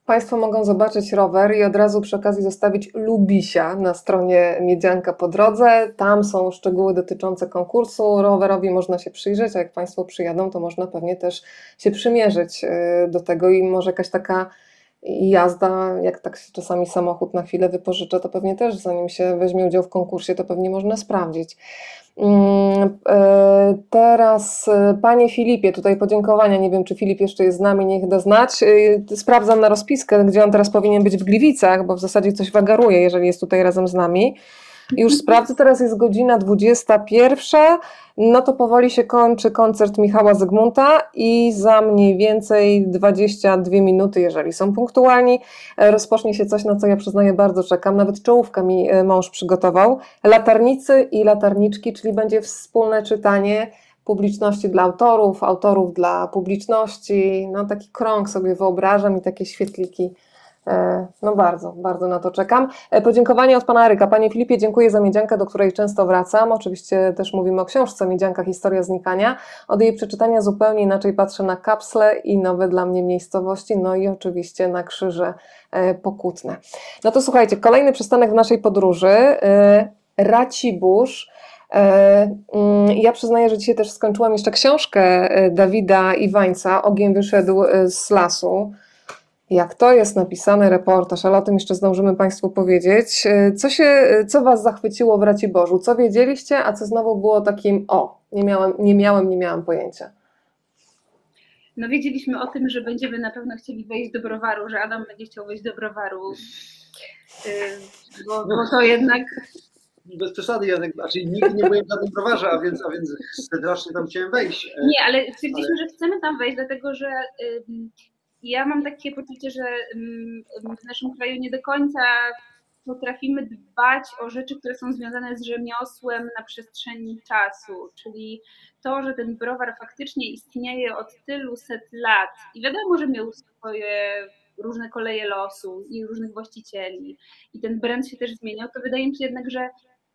Państwo mogą zobaczyć rower i od razu przy okazji zostawić lubisia na stronie Miedzianka po drodze. Tam są szczegóły dotyczące konkursu. Rowerowi można się przyjrzeć, a jak Państwo przyjadą, to można pewnie też się przymierzyć y, do tego i może jakaś taka jazda, jak tak się czasami samochód na chwilę wypożycza, to pewnie też zanim się weźmie udział w konkursie, to pewnie można sprawdzić. Mm, e, teraz, e, panie Filipie, tutaj podziękowania. Nie wiem, czy Filip jeszcze jest z nami, niech da znać. E, sprawdzam na rozpiskę, gdzie on teraz powinien być w Gliwicach, bo w zasadzie coś wagaruje, jeżeli jest tutaj razem z nami. Już sprawdzę, teraz jest godzina 21. No to powoli się kończy koncert Michała Zygmunta i za mniej więcej 22 minuty, jeżeli są punktualni, rozpocznie się coś, na co ja przyznaję bardzo czekam. Nawet czołówka mi e, mąż przygotował. Latarnicy i latarniczki, czyli będzie wspólne czytanie publiczności dla autorów, autorów dla publiczności. No taki krąg sobie wyobrażam i takie świetliki E, no bardzo, bardzo na to czekam. E, podziękowanie od pana Eryka. Panie Filipie, dziękuję za Miedziankę, do której często wracam. Oczywiście też mówimy o książce Miedzianka, historia znikania. Od jej przeczytania zupełnie inaczej patrzę na kapsle i nowe dla mnie miejscowości, no i oczywiście na krzyże e, pokutne. No to słuchajcie, kolejny przystanek w naszej podróży. Racibórz. Mm, ja przyznaję, że dzisiaj też skończyłam jeszcze książkę Dawida Iwańca, Ogień wyszedł z lasu jak to jest napisany reportaż, ale o tym jeszcze zdążymy Państwu powiedzieć. E, co, się, e, co Was zachwyciło w Raciborzu? Co wiedzieliście, a co znowu było takim o, nie miałem, nie miałem, nie miałam pojęcia? No wiedzieliśmy o tym, że będziemy na pewno chcieli wejść do browaru, że Adam będzie chciał wejść do browaru, e, bo, bo to jednak bez przesady, ja tak, znaczy nigdy nie byłem na tym browarze, a więc, a więc strasznie tam chciałem wejść. Nie, ale stwierdziliśmy, ale... że chcemy tam wejść, dlatego że ja mam takie poczucie, że mm, w naszym kraju nie do końca potrafimy dbać o rzeczy, które są związane z rzemiosłem na przestrzeni czasu, czyli to, że ten browar faktycznie istnieje od tylu set lat. I wiadomo, że miał swoje różne koleje losu i różnych właścicieli. I ten brand się też zmieniał, to wydaje mi się jednak, że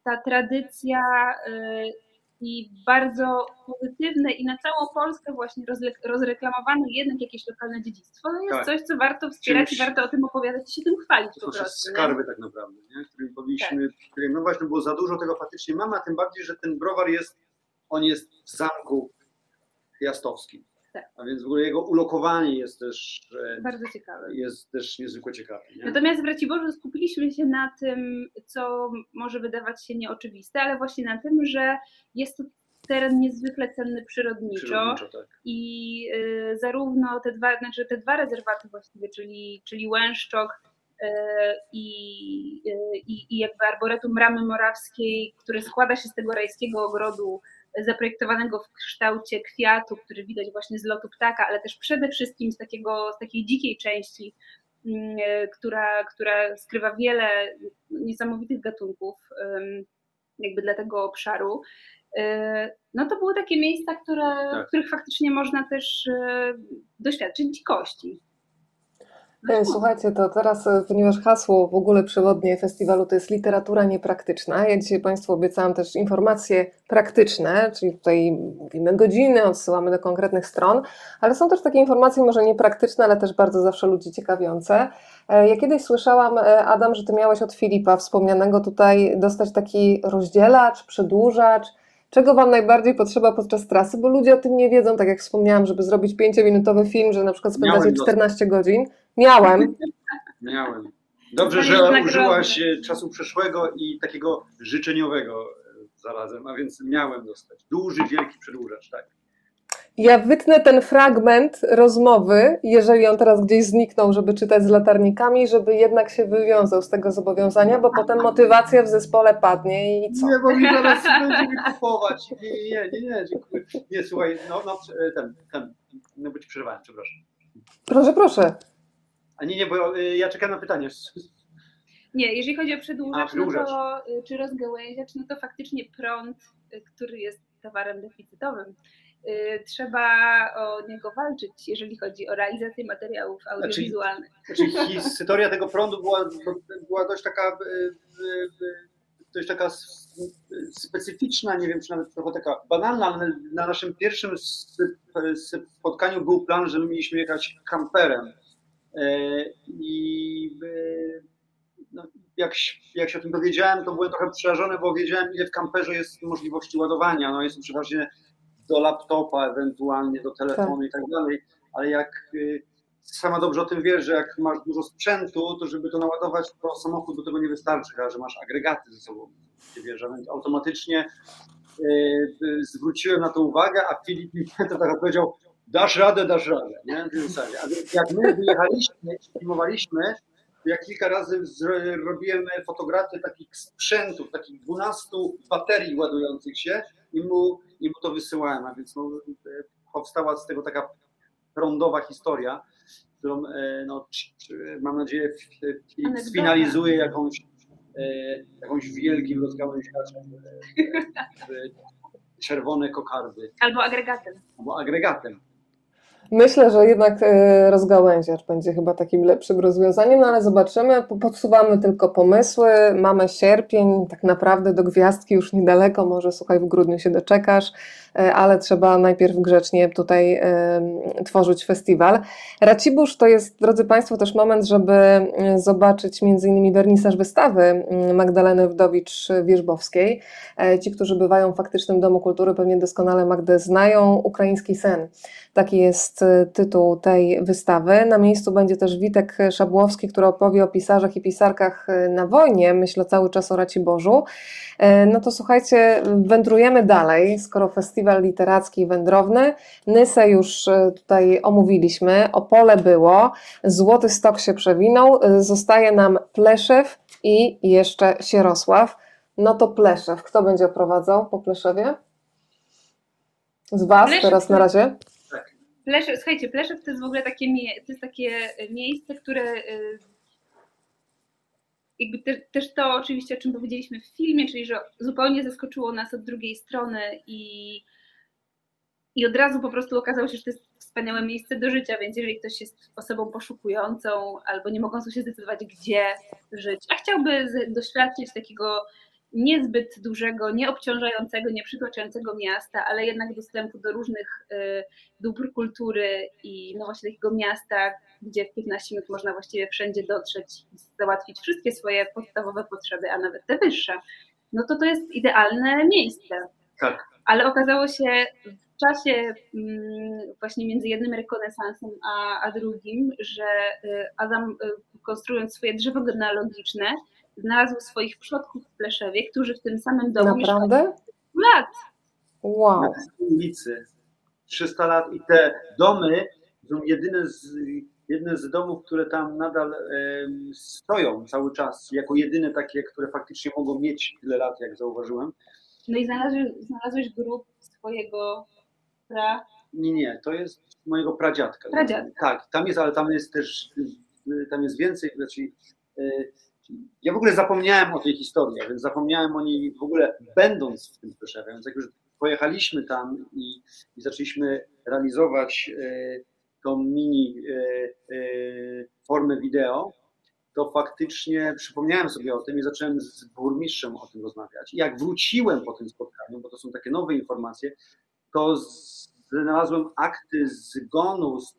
ta tradycja y, i bardzo pozytywne i na całą Polskę właśnie rozreklamowane jednak jakieś lokalne dziedzictwo, no jest tak. coś, co warto wspierać Czymś, i warto o tym opowiadać i się tym chwalić to po prostu. skarby nie? tak naprawdę, nie? którym powinniśmy, tak. którym, no właśnie było za dużo tego faktycznie mamy, a tym bardziej, że ten browar jest, on jest w zamku jastowskim. Tak. A więc w ogóle jego ulokowanie jest też bardzo ciekawe. Jest też niezwykle ciekawe. Nie? Natomiast w Raciborzu skupiliśmy się na tym, co może wydawać się nieoczywiste, ale właśnie na tym, że jest to teren niezwykle cenny przyrodniczo, przyrodniczo tak. i y, zarówno te dwa, znaczy te dwa rezerwaty właściwie, czyli, czyli Łęszczok y, i, i, i jakby Arboretum Ramy Morawskiej, które składa się z tego rajskiego ogrodu zaprojektowanego w kształcie kwiatu, który widać właśnie z lotu ptaka, ale też przede wszystkim z, takiego, z takiej dzikiej części, mm, która, która skrywa wiele niesamowitych gatunków jakby dla tego obszaru. E, no to były takie miejsca, które, tak. w których faktycznie można też e, doświadczyć dzikości. E, słuchajcie, to teraz, e, ponieważ hasło w ogóle przewodnie festiwalu to jest literatura niepraktyczna, ja dzisiaj Państwu obiecałam też informacje praktyczne, czyli tutaj mówimy godziny, odsyłamy do konkretnych stron, ale są też takie informacje może niepraktyczne, ale też bardzo zawsze ludzi ciekawiące. E, ja kiedyś słyszałam, Adam, że Ty miałeś od Filipa wspomnianego tutaj dostać taki rozdzielacz, przedłużacz, czego Wam najbardziej potrzeba podczas trasy, bo ludzie o tym nie wiedzą, tak jak wspomniałam, żeby zrobić pięciominutowy film, że na przykład spędzacie 14 godzin. Miałem. Miałem. Dobrze, że użyłaś e, czasu przeszłego i takiego życzeniowego e, zarazem, a więc miałem dostać. Duży, wielki przedłużacz, tak. Ja wytnę ten fragment rozmowy, jeżeli on teraz gdzieś zniknął, żeby czytać z latarnikami, żeby jednak się wywiązał z tego zobowiązania, bo potem motywacja w zespole padnie i co? Nie, bo mi zaraz będziemy kupować. Nie, nie, nie, nie, dziękuję. Nie, słuchaj, no, no ten, ten, no ci przerwałem, przepraszam. Proszę, proszę. A nie, nie, bo y, ja czekam na pytanie. Nie, jeżeli chodzi o przedłużacz, no to, y, czy rozgałęziacz, no to faktycznie prąd, y, który jest towarem deficytowym, trzeba o niego walczyć, jeżeli chodzi o realizację materiałów znaczy, audiowizualnych. Znaczy, znaczy historia tego prądu była, była dość taka dość taka specyficzna, nie wiem, czy nawet trochę taka banalna, ale na naszym pierwszym spotkaniu był plan, że mieliśmy jechać kamperem E, I e, no, jak, jak się o tym dowiedziałem, to byłem trochę przerażony, bo wiedziałem, ile w kamperze jest możliwości ładowania. No, jest przeważnie do laptopa, ewentualnie do telefonu tak. i tak dalej, ale jak e, sama dobrze o tym wiesz, że jak masz dużo sprzętu, to żeby to naładować, to samochód do tego nie wystarczy, chyba, że masz agregaty ze sobą. Wiesz, więc automatycznie zwróciłem na to uwagę, a Filip mi to tak odpowiedział, dasz radę, dasz radę, nie? Więc jak my wyjechaliśmy, filmowaliśmy, to ja kilka razy robiłem fotografię takich sprzętów, takich 12 baterii ładujących się i mu, i mu to wysyłałem, a więc no, powstała z tego taka prądowa historia, którą e, no, mam nadzieję sfinalizuje jakąś, e, jakąś wielkim rozgałęziaczem czerwone kokardy. Albo agregatem. Albo agregatem. Myślę, że jednak e, rozgałęziacz będzie chyba takim lepszym rozwiązaniem, no ale zobaczymy. Podsuwamy tylko pomysły. Mamy sierpień, tak naprawdę do gwiazdki już niedaleko, może słuchaj, w grudniu się doczekasz, e, ale trzeba najpierw grzecznie tutaj e, tworzyć festiwal. Racibórz to jest, drodzy Państwo, też moment, żeby zobaczyć między innymi wernisaż wystawy Magdaleny Wdowicz-Wierzbowskiej. Ci, którzy bywają w faktycznym Domu Kultury, pewnie doskonale Magdę znają. Ukraiński sen. Taki jest jest tytuł tej wystawy. Na miejscu będzie też Witek Szabłowski, który opowie o pisarzach i pisarkach na wojnie, myślę cały czas o Raciborzu. E, no to słuchajcie, wędrujemy dalej, skoro festiwal literacki i wędrowny. Nysę już tutaj omówiliśmy, Opole było, Złoty Stok się przewinął, zostaje nam Pleszew i jeszcze Sierosław. No to Pleszew, kto będzie oprowadzał po Pleszewie? Z Was Pleszew, teraz na razie? Pleszew, słuchajcie, Pleszew to jest w ogóle takie, to jest takie miejsce, które y, jakby te, też to oczywiście, o czym powiedzieliśmy w filmie, czyli że zupełnie zaskoczyło nas od drugiej strony i, i od razu po prostu okazało się, że to jest wspaniałe miejsce do życia, więc jeżeli ktoś jest osobą poszukującą albo nie mogącą się zdecydować, gdzie żyć, a chciałby doświadczyć takiego niezbyt dużego, nieobciążającego, nieprzytłaczającego miasta, ale jednak dostępu do różnych y, dóbr kultury i no właśnie takiego miasta, gdzie w 15 minut można właściwie wszędzie dotrzeć i załatwić wszystkie swoje podstawowe potrzeby, a nawet te wyższe, no to to jest idealne miejsce. Tak. Ale okazało się w czasie mm, właśnie między jednym rekonesansem a, a drugim, że y, Adam y, konstruując swoje drzewo genealogiczne, znalazł swoich przodków w Pleszewie, którzy w tym samym domu Naprawdę? mieszkali lat. Wow. Na ulicy. 300 lat i te domy są jedyne z, jedne z domów, które tam nadal e, stoją cały czas, jako jedyne takie, które faktycznie mogą mieć tyle lat, jak zauważyłem. No i znalazłeś, znalazłeś grób swojego pra... Nie, nie, to jest mojego pradziadka. Pradziadka. Tak, tam jest, ale tam jest też, tam jest więcej, znaczy, e, ja w ogóle zapomniałem o tej historii, więc zapomniałem o niej w ogóle będąc w tym Pleszewie, więc jak już pojechaliśmy tam i, i zaczęliśmy realizować e, tą mini e, e, formę wideo, to faktycznie przypomniałem sobie o tym i zacząłem z burmistrzem o tym rozmawiać. I jak wróciłem po tym spotkaniu, bo to są takie nowe informacje, to znalazłem akty zgonu z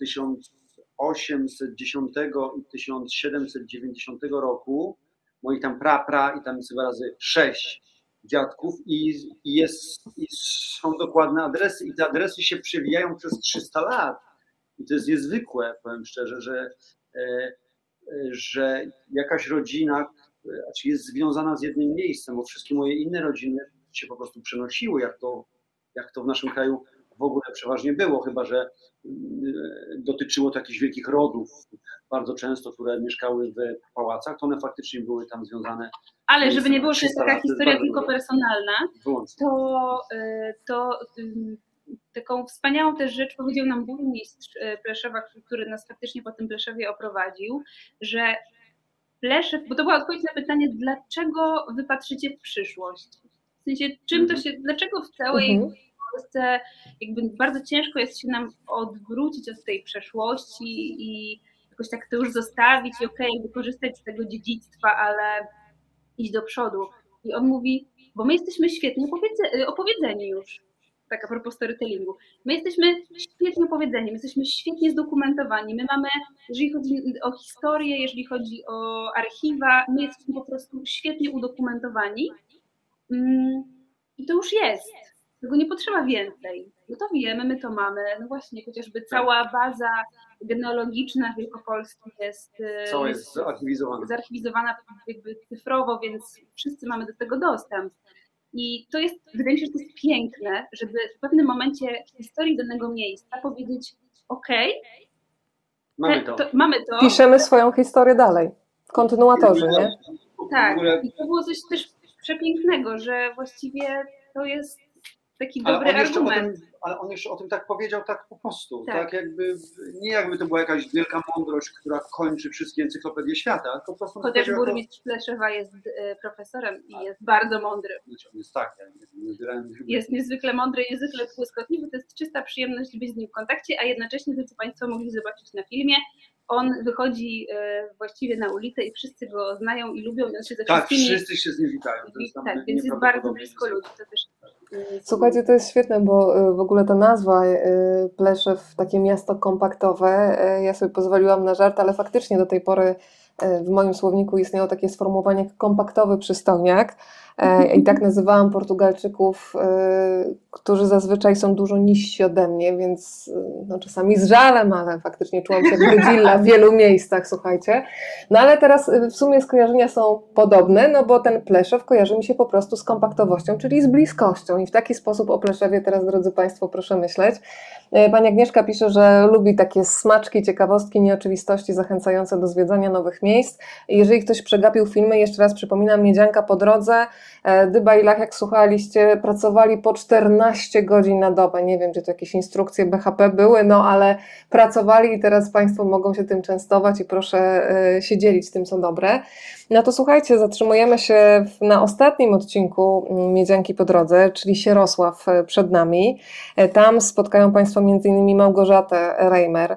1810 i 1790 roku, moich tam pra, pra i tam jest chyba razy sześć dziadków i, i, jest, i są dokładne adresy i te adresy się przewijają przez 300 lat. I to jest niezwykłe, powiem szczerze, że, e, że jakaś rodzina znaczy jest związana z jednym miejscem, bo wszystkie moje inne rodziny się po prostu przenosiły, jak to, jak to w naszym kraju w ogóle przeważnie było, chyba że mm, dotyczyło to jakichś wielkich rodów, bardzo często, które mieszkały w pałacach, to one faktycznie były tam związane. Ale żeby nie było, że jest taka historia tylko personalna, to, y, to y, taką wspaniałą też rzecz powiedział nam burmistrz y, Pleszewa, który nas faktycznie po tym Pleszewie oprowadził, że Pleszew, bo to była odpowiedź na pytanie, dlaczego wy patrzycie w przyszłość? W sensie, czym to mhm. się, dlaczego w całej mhm. Polsce jakby bardzo ciężko jest się nam odwrócić od tej przeszłości i jakoś tak to już zostawić i okej, okay, wykorzystać z tego dziedzictwa, ale iść do przodu. I on mówi, bo my jesteśmy świetnie opowiedzeni już, tak a propos storytellingu, my jesteśmy świetnie opowiedzeni, my jesteśmy świetnie zdokumentowani, my mamy, jeżeli chodzi o historię, jeżeli chodzi o archiwa, my jesteśmy po prostu świetnie udokumentowani mm, i to już jest. Tego nie potrzeba więcej. My to wiemy, my to mamy. No właśnie, chociażby cała baza genealogiczna Wielkopolski jest, y, Cała jest zarchiwizowana. zarchiwizowana jakby cyfrowo, więc wszyscy mamy do tego dostęp. I to jest, wydaje mi się, że to jest piękne, żeby w pewnym momencie w historii danego miejsca powiedzieć, ok, mamy to. to. mamy to. Piszemy swoją historię dalej. Kontynuatorzy, nie? Tak. I to było coś też przepięknego, że właściwie to jest taki ale dobry argument. Tym, ale on jeszcze o tym tak powiedział tak po prostu, tak. tak. jakby, nie jakby to była jakaś wielka mądrość, która kończy wszystkie encyklopedie świata, tylko po prostu... Chociaż burmistrz. Pleszewa jest e, profesorem i jest bardzo mądry. Znaczy on jest tak, ja nie zbierałem Jest niezwykle mądry, niezwykle błyskotliwy, to jest czysta przyjemność być z nim w kontakcie, a jednocześnie to, co Państwo mogli zobaczyć na filmie, on wychodzi e, właściwie na ulicę i wszyscy go znają i lubią. On się ze tak, wszyscy się z nim witają. tak, więc jest bardzo blisko ludzi. To też Słuchajcie, to jest świetne, bo e, w ogóle ta nazwa e, Pleszew, takie miasto kompaktowe, ja sobie pozwoliłam na żart, ale faktycznie do tej pory w moim słowniku istniało takie sformułowanie kompaktowy przystojniak. E, I tak nazywałam Portugalczyków, e, którzy zazwyczaj są dużo niżsi ode mnie, więc e, no, czasami z żalem, ale faktycznie czułam się Godzilla w wielu miejscach, słuchajcie. No ale teraz w sumie skojarzenia są podobne, no bo ten Pleszew kojarzy mi się po prostu z kompaktowością, czyli z bliskością. I w taki sposób o Pleszewie teraz, drodzy Państwo, proszę myśleć. Pani Agnieszka pisze, że lubi takie smaczki, ciekawostki, nieoczywistości zachęcające do zwiedzania nowych miejsc. Jeżeli ktoś przegapił filmy, jeszcze raz przypominam, Miedzianka po drodze, e, Dyba i Lach, jak słuchaliście, pracowali po 14 godzin na dobę. Nie wiem, czy to jakieś instrukcje BHP były, no ale pracowali i teraz Państwo mogą się tym częstować i proszę e, się dzielić tym, co dobre. No to słuchajcie, zatrzymujemy się na ostatnim odcinku mm, Miedzianki po drodze, czyli Sierosław e, przed nami. Tam spotkają Państwo m.in. Małgorzatę Reimer,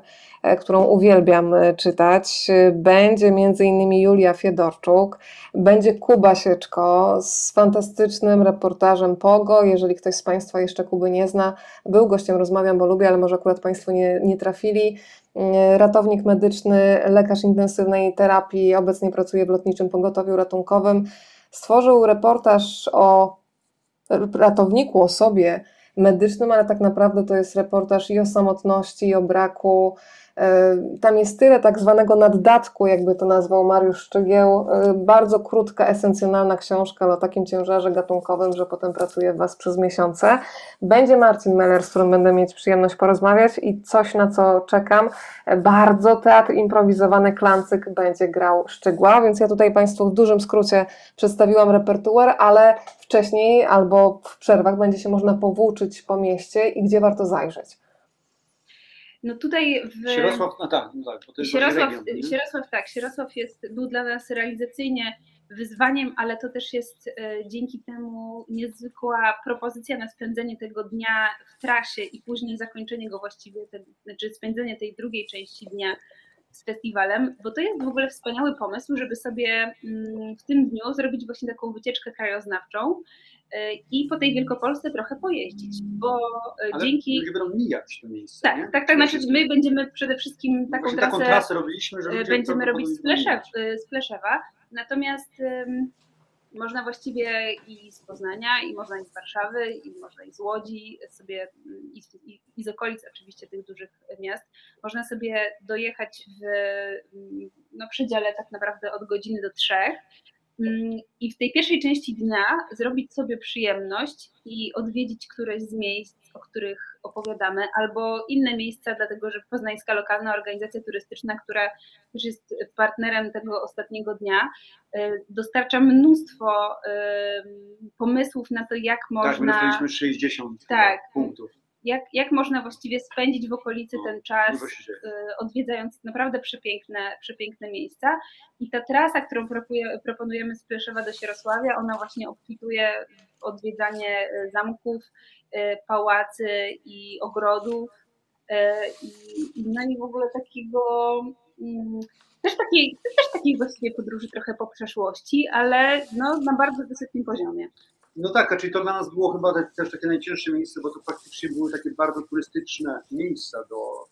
którą uwielbiam e, czytać. Będzie między innymi Julia Fiedorczuk, będzie Kuba Sieczko z fantastycznym reportażem Pogo. Jeżeli ktoś z Państwa jeszcze Kuby nie zna, był gościem, rozmawiam, bo lubię, ale może akurat Państwo nie, nie trafili. E, ratownik medyczny, lekarz intensywnej terapii, obecnie pracuje w lotniczym pogotowiu ratunkowym. Stworzył reportaż o ratowniku, o sobie medycznym, ale tak naprawdę to jest reportaż i o samotności, i o braku E, tam jest tyle tak zwanego naddatku, jakby to nazwał Mariusz Szczygieł. E, bardzo krótka, esencjonalna książka, ale o takim ciężarze gatunkowym, że potem pracuje w Was przez miesiące. Będzie Marcin Meller, z którym będę mieć przyjemność porozmawiać i coś, na co czekam. E, bardzo teatr improwizowany Klancyk będzie grał Szczygła, więc ja tutaj Państwu w dużym skrócie przedstawiłam repertuar, ale wcześniej albo w przerwach będzie się można powłóczyć po mieście i gdzie warto zajrzeć. No tutaj w... Sierosław, no tak, no tak, bo to jest Sierosław, Sierosław, tak, Sierosław jest, był dla nas realizacyjnie wyzwaniem, ale to też jest e, dzięki temu niezwykła propozycja na spędzenie tego dnia w trasie i później zakończenie go właściwie, te, znaczy spędzenie tej drugiej części dnia z festiwalem, bo to jest w ogóle wspaniały pomysł, żeby sobie mm, w tym dniu zrobić właśnie taką wycieczkę krajoznawczą i po tej Wielkopolsce trochę pojeździć, bo e, Ale dzięki... ludzie będą mijać to miejsce, Tak, nie? tak, tak, znaczy my będziemy przede wszystkim taką trasę... taką trasę robiliśmy, że e, Będziemy robić z, Pleszew, z Pleszewa, natomiast można właściwie i z Poznania, i można i z Warszawy, i można i z Łodzi, sobie i, i, i z okolic oczywiście tych dużych miast, można sobie dojechać w no, przedziale tak naprawdę od godziny do trzech i w tej pierwszej części dnia zrobić sobie przyjemność i odwiedzić któreś z miejsc, o których opowiadamy, albo inne miejsca, dlatego że Poznańska Lokalna Organizacja Turystyczna, która też jest partnerem tego ostatniego dnia, y, dostarcza mnóstwo pomysłów na to, jak można. Tak, my 60 tak, punktów jak, jak można właściwie spędzić w okolicy ten czas, y, odwiedzając naprawdę przepiękne, przepiękne miejsca. I ta trasa, którą proponujemy z Pleszewa do Sierosławia, ona właśnie obfituje w odwiedzanie y, zamków, y, pałacy i ogrodów. I, no i w ogóle takiego mm, też takiej, też takiej właściwie podróży trochę po przeszłości, ale no, na bardzo wysokim poziomie. No tak, czyli to dla nas było chyba też takie najcięższe miejsce, bo to faktycznie były takie bardzo turystyczne miejsca do,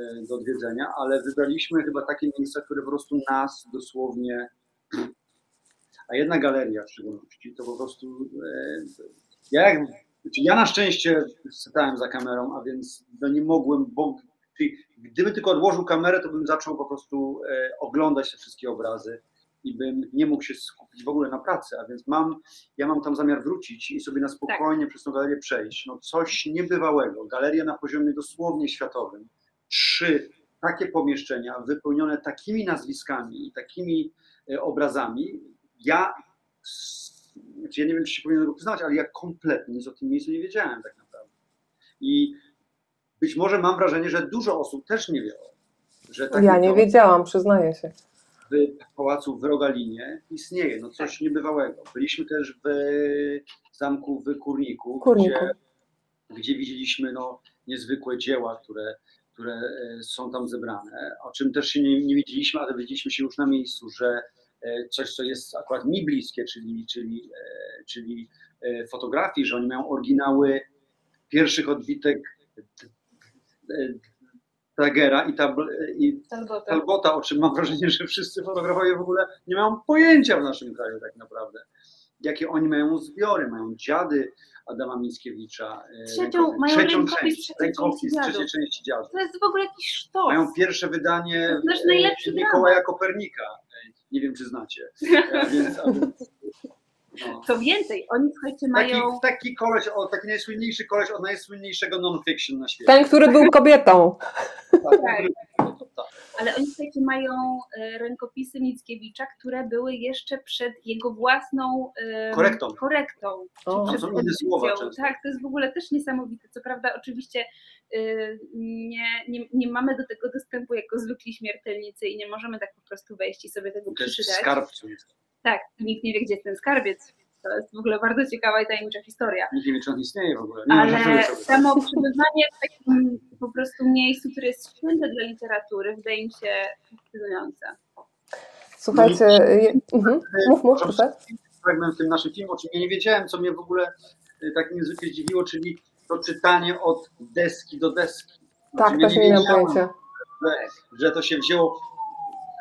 e, do odwiedzenia, ale wybraliśmy chyba takie miejsca, które po prostu nas dosłownie, a jedna galeria w szczególności, to po prostu e, ja, jak, znaczy ja na szczęście stałem za kamerą, a więc no nie mogłem, bo czyli gdybym tylko odłożył kamerę, to bym zaczął po prostu e, oglądać te wszystkie obrazy i bym nie mógł się skupić w ogóle na pracy, a więc mam, ja mam tam zamiar wrócić i sobie na spokojnie tak. przez tą galerię przejść. No coś niebywałego. Galeria na poziomie dosłownie światowym. Trzy takie pomieszczenia wypełnione takimi nazwiskami i takimi e, obrazami. Ja, znaczy ja nie wiem, czy się powinien tego przyznać, ale ja kompletnie nic o tym miejscu nie wiedziałem tak naprawdę. I być może mam wrażenie, że dużo osób też nie wie o że Ja nie wiedziałam, przyznaję się w pałacu w Rogalinie istnieje, no coś niebywałego. Byliśmy też w zamku w Kurniku, Kurniku. Gdzie, gdzie widzieliśmy no, niezwykłe dzieła, które, które e, są tam zebrane, o czym też się nie, nie wiedzieliśmy, ale wiedzieliśmy się już na miejscu, że e, coś, co jest akurat mi bliskie, czyli, czyli, e, czyli fotografii, że oni mają oryginały pierwszych odbitek Tagera i, tab, i Talbota. Talbota, o czym mam wrażenie, że wszyscy fotografowie w ogóle nie mają pojęcia w naszym kraju tak naprawdę. Jakie oni mają zbiory, mają dziady Adama Mickiewicza. E, Trzecią, mają trzecią część, rękopis trzeciej części dziadu. To jest w ogóle jakiś sztos. Mają pierwsze wydanie Mikołaja Kopernika. Nie wiem, czy znacie. Więc. Co więcej, oni słuchajcie mają... Taki, taki koleś, o, taki najsłynniejszy koleś od najsłynniejszego non-fiction na świecie. Ten, który był kobietą. tak, tak. ale oni słuchajcie, mają e, rękopisy Mickiewicza, które były jeszcze przed jego własną korektą. korektą o, przed słowa tak, to jest w ogóle też niesamowite. Co prawda, oczywiście y, nie, nie, nie mamy do tego dostępu jako zwykli śmiertelnicy i nie możemy tak po prostu wejść i sobie tego przeczytać. Skarbcu jest. Tak, nikt nie wie, gdzie jest ten skarbiec. To jest w ogóle bardzo ciekawa i tajemnicza historia. Nie wie, czy on istnieje w ogóle. Nie Ale samo przebywanie w takim po prostu miejscu, które jest święte dla literatury, wydaje mi się fascynujące. Słuchajcie, mhm. mów, mów, proszę. Fragment w tym naszym filmie, o czym ja nie wiedziałem, co mnie w ogóle y, tak niezwykle zdziwiło, czyli to czytanie od deski do deski. Tak, to się nie miałem pojęcia. Że, że to się wzięło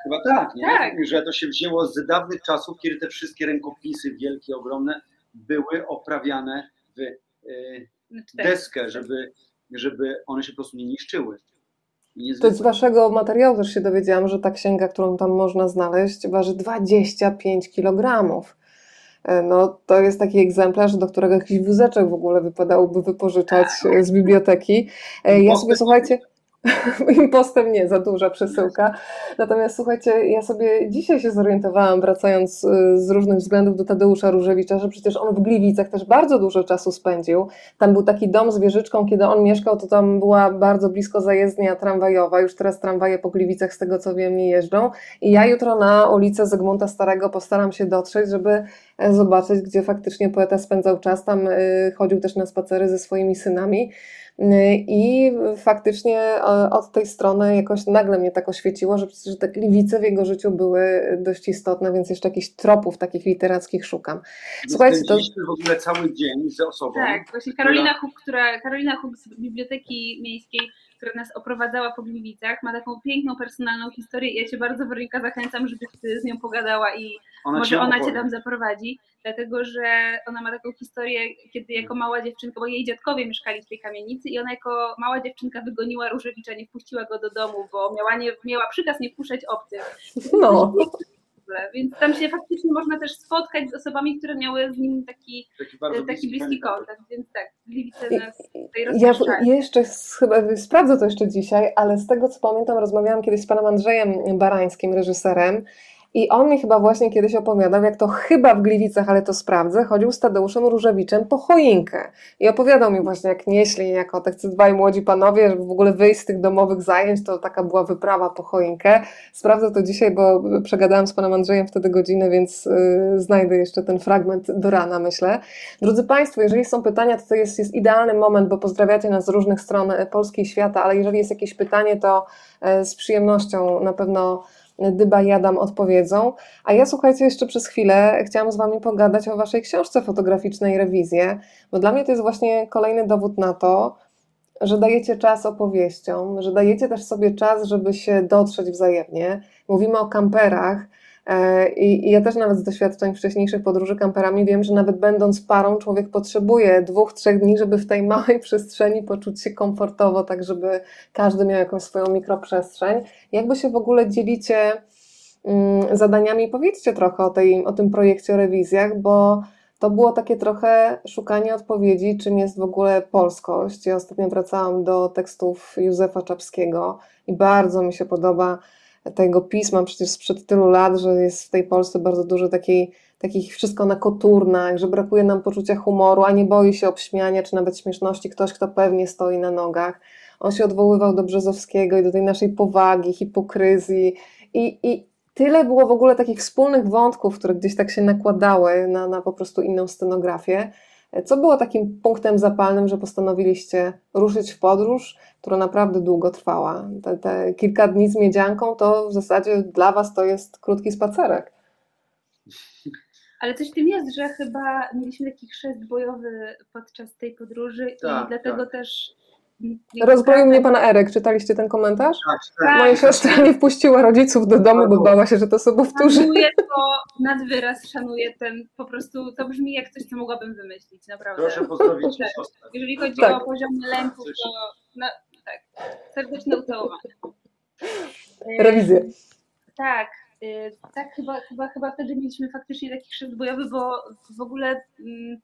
Chyba tak, nie? Tak. że to się wzięło z dawnych czasów, kiedy te wszystkie rękopisy wielkie, ogromne były oprawiane w e, deskę, żeby, żeby one się po prostu nie niszczyły. To z waszego materiału też się dowiedziałam, że ta księga, którą tam można znaleźć, waży 25 kg. E, no, to jest taki egzemplarz, do którego jakiś wózeczek w ogóle wypadałoby wypożyczać tak. z biblioteki. E, ja sobie, słuchajcie, Impostem nie, za duża przesyłka. Natomiast słuchajcie, ja sobie dzisiaj się zorientowałam, wracając y, z różnych względów do Tadeusza Różewicza, że przecież on w Gliwicach też bardzo dużo czasu spędził. Tam był taki dom z wieżyczką, kiedy on mieszkał, to tam była bardzo blisko zajezdnia tramwajowa. Już teraz tramwaje po Gliwicach, z tego co wiem, nie jeżdżą. I ja jutro na ulicę Zygmunta Starego postaram się dotrzeć, żeby e, zobaczyć, gdzie faktycznie poeta spędzał czas. Tam y, chodził też na spacery ze swoimi synami. I faktycznie e, od tej strony jakoś nagle mnie tak oświeciło, że przecież te gliwice w jego życiu były dość istotne, więc jeszcze jakichś tropów takich literackich szukam. Słuchajcie, to... w ogóle cały dzień z osobą. Tak, właśnie Karolina Huk, która, Karolina Huk z Biblioteki Miejskiej która nas oprowadzała po Gliwicach, ma taką piękną, personalną historię i ja Cię bardzo, Weronika, zachęcam, żebyś Ty z nią pogadała i ona może ona Cię tam zaprowadzi, dlatego że ona ma taką historię, kiedy jako mała dziewczynka, bo jej dziadkowie mieszkali w tej kamienicy i ona jako mała dziewczynka wygoniła Różewicza, nie wpuściła go do domu, bo miała, nie, miała przykaz nie wpuszczać obcych. No ogóle. Więc tam się faktycznie można też spotkać z osobami, które miały z nim taki, taki, taki bliski, bliski kontakt. Więc tak, Gliwice nas tutaj Ja jeszcze chyba sprawdzę to jeszcze dzisiaj, ale z tego co pamiętam, rozmawiałam kiedyś z panem Andrzejem Barańskim, reżyserem, i on mi chyba właśnie kiedyś opowiadał, jak to chyba w Gliwicach, ale to sprawdzę, chodził z Tadeuszem Różewiczem po choinkę. I opowiadał mi właśnie, jak nieśli jako te dwaj młodzi panowie, żeby w ogóle wyjść z tych domowych zajęć, to taka była wyprawa po choinkę. Sprawdzę to dzisiaj, bo przegadałam z panem Andrzejem wtedy godzinę, więc yy, znajdę jeszcze ten fragment do rana, myślę. Drodzy Państwo, jeżeli są pytania, to to jest, jest idealny moment, bo pozdrawiacie nas z różnych stron Polski i świata, ale jeżeli jest jakieś pytanie, to yy, z przyjemnością na pewno Dyba i Adam odpowiedzą. A ja słuchajcie, jeszcze przez chwilę chciałam z Wami pogadać o Waszej książce fotograficznej Rewizję, bo dla mnie to jest właśnie kolejny dowód na to, że dajecie czas opowieściom, że dajecie też sobie czas, żeby się dotrzeć wzajemnie. Mówimy o kamperach, I, ja też nawet z doświadczeń wcześniejszych podróży kamperami wiem, że nawet będąc parą, człowiek potrzebuje dwóch, trzech dni, żeby w tej małej przestrzeni poczuć się komfortowo, tak żeby każdy miał jakąś swoją mikroprzestrzeń. Jakby się w ogóle dzielicie mm, zadaniami, powiedzcie trochę o, tej, o tym projekcie o rewizjach, bo to było takie trochę szukanie odpowiedzi, czym jest w ogóle polskość. Ja ostatnio wracałam do tekstów Józefa Czapskiego i bardzo mi się podoba tego pisma przecież sprzed tylu lat, że jest w tej Polsce bardzo dużo takiej, takich wszystko na koturnach, że brakuje nam poczucia humoru, a nie boi się obśmiania czy nawet śmieszności ktoś, kto pewnie stoi na nogach. On się odwoływał do Brzezowskiego i do tej naszej powagi, hipokryzji i, i tyle było w ogóle takich wspólnych wątków, które gdzieś tak się nakładały na, na po prostu inną scenografię. Co było takim punktem zapalnym, że postanowiliście ruszyć w podróż, która naprawdę długo trwała? Te, te kilka dni z miedzianką to w zasadzie dla Was to jest krótki spacerek. Ale coś w tym jest, że chyba mieliśmy taki chrzest bojowy podczas tej podróży tak, i dlatego tak. też Rozbroił mnie pana Erek. Czytaliście ten komentarz? Tak, tak. Moja siostra nie wpuściła rodziców do domu, bo bała się, że to sobie powtórzy. Szanuję to nad wyraz, szanuję ten, po prostu to brzmi jak coś, co mogłabym wymyślić, naprawdę. Proszę pozdrowić siostrę. Jeżeli chodzi tak. o poziom lęku, to no, tak, serdeczne ucałowanie. Rewizję. Tak, y, tak chyba, chyba, chyba wtedy mieliśmy faktycznie taki chrzest bojowy, bo w ogóle mm,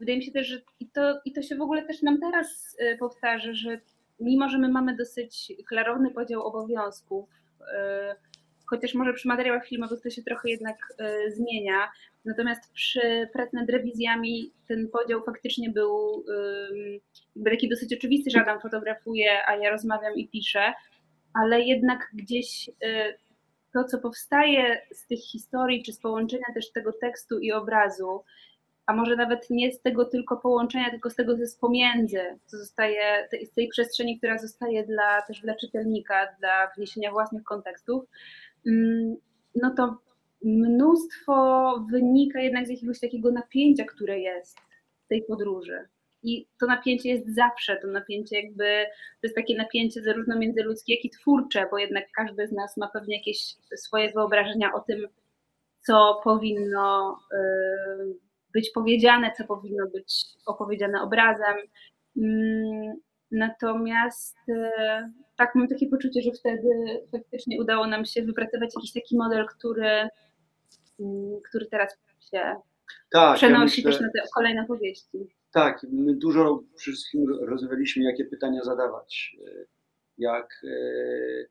wydaje mi się też, że i to, i to się w ogóle też nam teraz y, powtarza, że mimo, że my mamy dosyć klarowny podział obowiązków chociaż może przy materiałach filmowych to się trochę jednak zmienia. Natomiast przy pracy nad rewizjami ten podział faktycznie był jakby taki dosyć oczywisty, że Adam fotografuje, a ja rozmawiam i piszę, ale jednak gdzieś to, co powstaje z tych historii, czy z połączenia też tego tekstu i obrazu, a może nawet nie z tego tylko połączenia, tylko z tego, jest pomiędzy, co zostaje, z tej przestrzeni, która zostaje dla, też dla czytelnika, dla wniesienia własnych kontekstów, mm, no to mnóstwo wynika jednak z jakiegoś takiego napięcia, które jest w tej podróży. I to napięcie jest zawsze, to napięcie jakby, to jest takie napięcie zarówno międzyludzkie, jak i twórcze, bo jednak każdy z nas ma pewnie jakieś swoje wyobrażenia o tym, co powinno y, być powiedziane, co powinno być opowiedziane obrazem. Mm, natomiast y, tak, mam takie poczucie, że wtedy faktycznie udało nam się wypracować jakiś taki model, który, mm, który teraz się tak, przenosi ja myślę, też na te kolejne powieści. Tak, my dużo przede wszystkim rozmawialiśmy, jakie pytania zadawać, e, jak, e,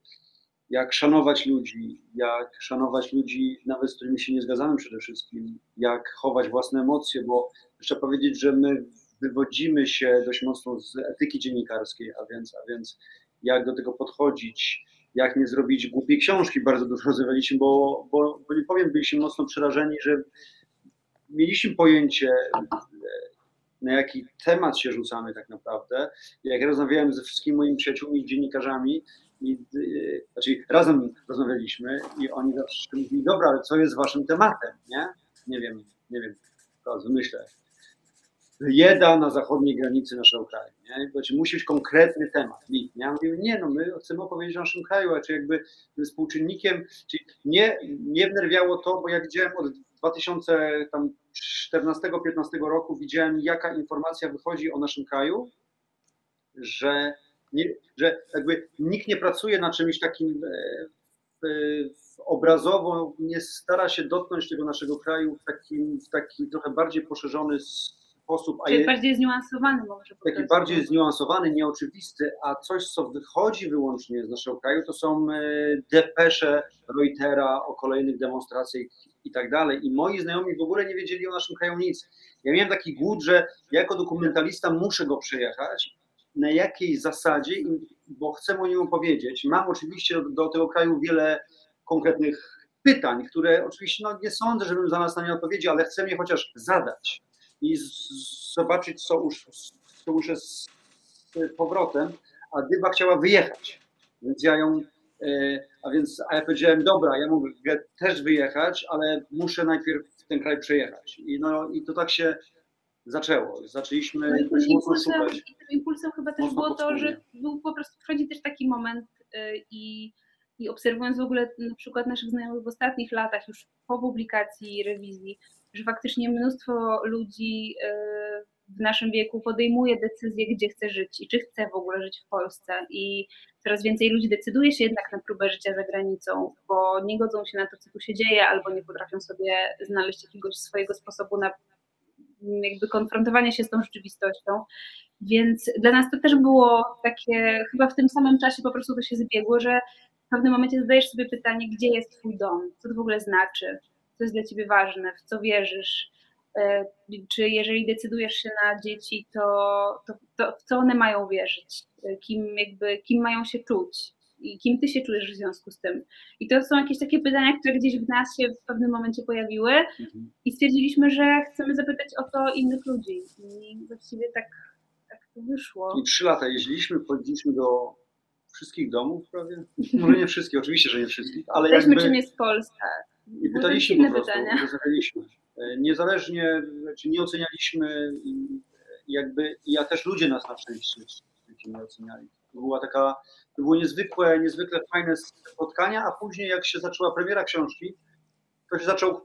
jak szanować ludzi, jak szanować ludzi, nawet z którymi się nie zgadzamy przede wszystkim, jak chować własne emocje, bo trzeba powiedzieć, że my wywodzimy się dość mocno z etyki dziennikarskiej, a więc, a więc jak do tego podchodzić, jak nie zrobić głupiej książki, bardzo dużo rozmawialiśmy, bo, bo, bo nie powiem, byliśmy mocno przerażeni, że mieliśmy pojęcie na jaki temat się rzucamy tak naprawdę. Jak ja rozmawiałem ze wszystkimi moimi przyjaciółmi, dziennikarzami, i, yy, znaczy razem rozmawialiśmy i oni zawsze mówili, dobra, ale co jest waszym tematem, nie? Nie wiem, nie wiem, to wymyślę. Jeda na zachodniej granicy naszego kraju, nie? Znaczy, musi być konkretny temat. Ja mówię, nie, no my chcemy opowiedzieć o naszym kraju, a czy jakby współczynnikiem, czyli nie, nie wnerwiało to, bo jak widziałem od 2014-15 roku widziałem, jaka informacja wychodzi o naszym kraju, że, nie, że jakby nikt nie pracuje na czymś takim e, obrazowo, nie stara się dotknąć tego naszego kraju w, takim, w taki trochę bardziej poszerzony sposób. Czyli je, bardziej zniuansowany może. Taki bardziej zniuansowany, nieoczywisty, a coś, co wychodzi wyłącznie z naszego kraju, to są e, depesze Reutera o kolejnych demonstracjach i tak dalej. I moi znajomi w ogóle nie wiedzieli o naszym kraju nic. Ja miałem taki głód, że jako dokumentalista muszę go przejechać, na jakiej zasadzie, bo chcę o nim opowiedzieć. Mam oczywiście do, tego kraju wiele konkretnych pytań, które oczywiście no, nie sądzę, żebym nas na nie odpowiedział, ale chcę je chociaż zadać i zobaczyć, co już, co już jest z powrotem, a Dyba chciała wyjechać. Więc ja ją, e, a więc a ja powiedziałem, dobra, ja mogę też wyjechać, ale muszę najpierw ten kraj przejechać. I, no, i to tak się zaczęło. Zaczęliśmy no dość mocno szukać. I tym impulsem chyba też było to, że był po prostu wchodzi też taki moment e, i, i obserwując w ogóle na przykład naszych znajomych w ostatnich latach, już po publikacji rewizji, że faktycznie mnóstwo ludzi e, w naszym wieku podejmuje decyzję, gdzie chce żyć i czy chce w ogóle żyć w Polsce. I coraz więcej ludzi decyduje się jednak na próbę życia za granicą, bo nie godzą się na to, co tu się dzieje, albo nie potrafią sobie znaleźć jakiegoś swojego sposobu na jakby konfrontowanie się z tą rzeczywistością. Więc dla nas to też było takie, chyba w tym samym czasie po prostu to się zbiegło, że w pewnym momencie zadajesz sobie pytanie, gdzie jest Twój dom, co to w ogóle znaczy, co jest dla ciebie ważne, w co wierzysz, e, czy jeżeli decydujesz się na dzieci, to, to, to w co one mają wierzyć, e, kim, jakby, kim mają się czuć i kim ty się czujesz w związku z tym. I to są jakieś takie pytania, które gdzieś w nas się w pewnym momencie pojawiły mhm. i stwierdziliśmy, że chcemy zapytać o to innych ludzi. I właściwie tak, tak to wyszło. I trzy lata jeździliśmy, chodziliśmy do wszystkich domów prawie. Może nie wszystkich, oczywiście, że nie wszystkich, ale Jesteśmy jakby... czym jest Polska. I pytaliśmy po prostu, rozmawialiśmy. E, niezależnie, czy nie ocenialiśmy, jakby, ja też ludzie nas na szczęście nie oceniali. To była taka, to było niezwykłe, niezwykle fajne spotkania, a później jak się zaczęła premiera książki, to się zaczął,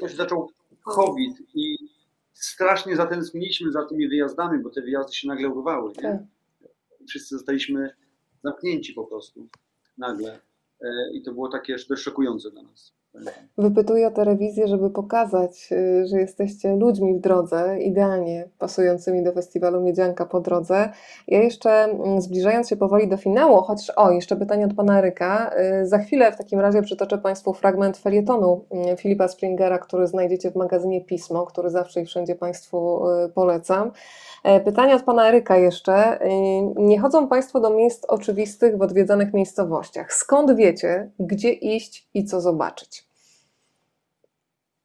to się zaczął COVID i strasznie zatęskniliśmy za tymi wyjazdami, bo te wyjazdy się nagle urwały. Nie? Tak. Wszyscy zostaliśmy zamknięci po prostu nagle. E, I to było takie dość szokujące dla nas. Wypytuję o telewizję, żeby pokazać, y, że jesteście ludźmi w drodze, idealnie pasującymi do festiwalu Miedzianka po drodze. Ja jeszcze mm, zbliżając się powoli do finału, chociaż o, jeszcze pytanie od pana Ryka. Y, za chwilę w takim razie przytoczę Państwu fragment felietonu y, Filipa Springera, który znajdziecie w magazynie Pismo, który zawsze i wszędzie Państwu polecam. E, pytanie od pana Eryka jeszcze. Nie chodzą Państwo do miejsc oczywistych w odwiedzanych miejscowościach. Skąd wiecie, gdzie iść i co zobaczyć?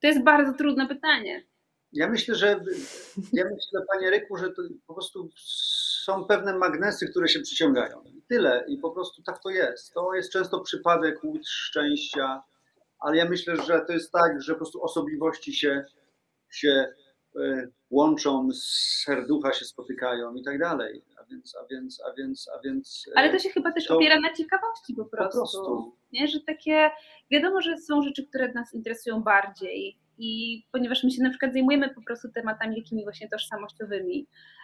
To jest bardzo trudne pytanie. Ja myślę, że ja myślę, panie Ryku, że to po prostu są pewne magnesy, które się przyciągają. I tyle. I po prostu tak to jest. To jest często przypadek łód szczęścia, ale ja myślę, że to jest tak, że po prostu osobliwości się, się łączą, serducha się spotykają i tak dalej. A więc, a więc, a więc, a więc. Ale to się chyba też to, opiera na ciekawości po prostu. Po prostu. Nie? Że takie, wiadomo, że są rzeczy, które nas interesują bardziej. I ponieważ my się na przykład zajmujemy po prostu tematami jakimi właśnie tożsamościowymi, E,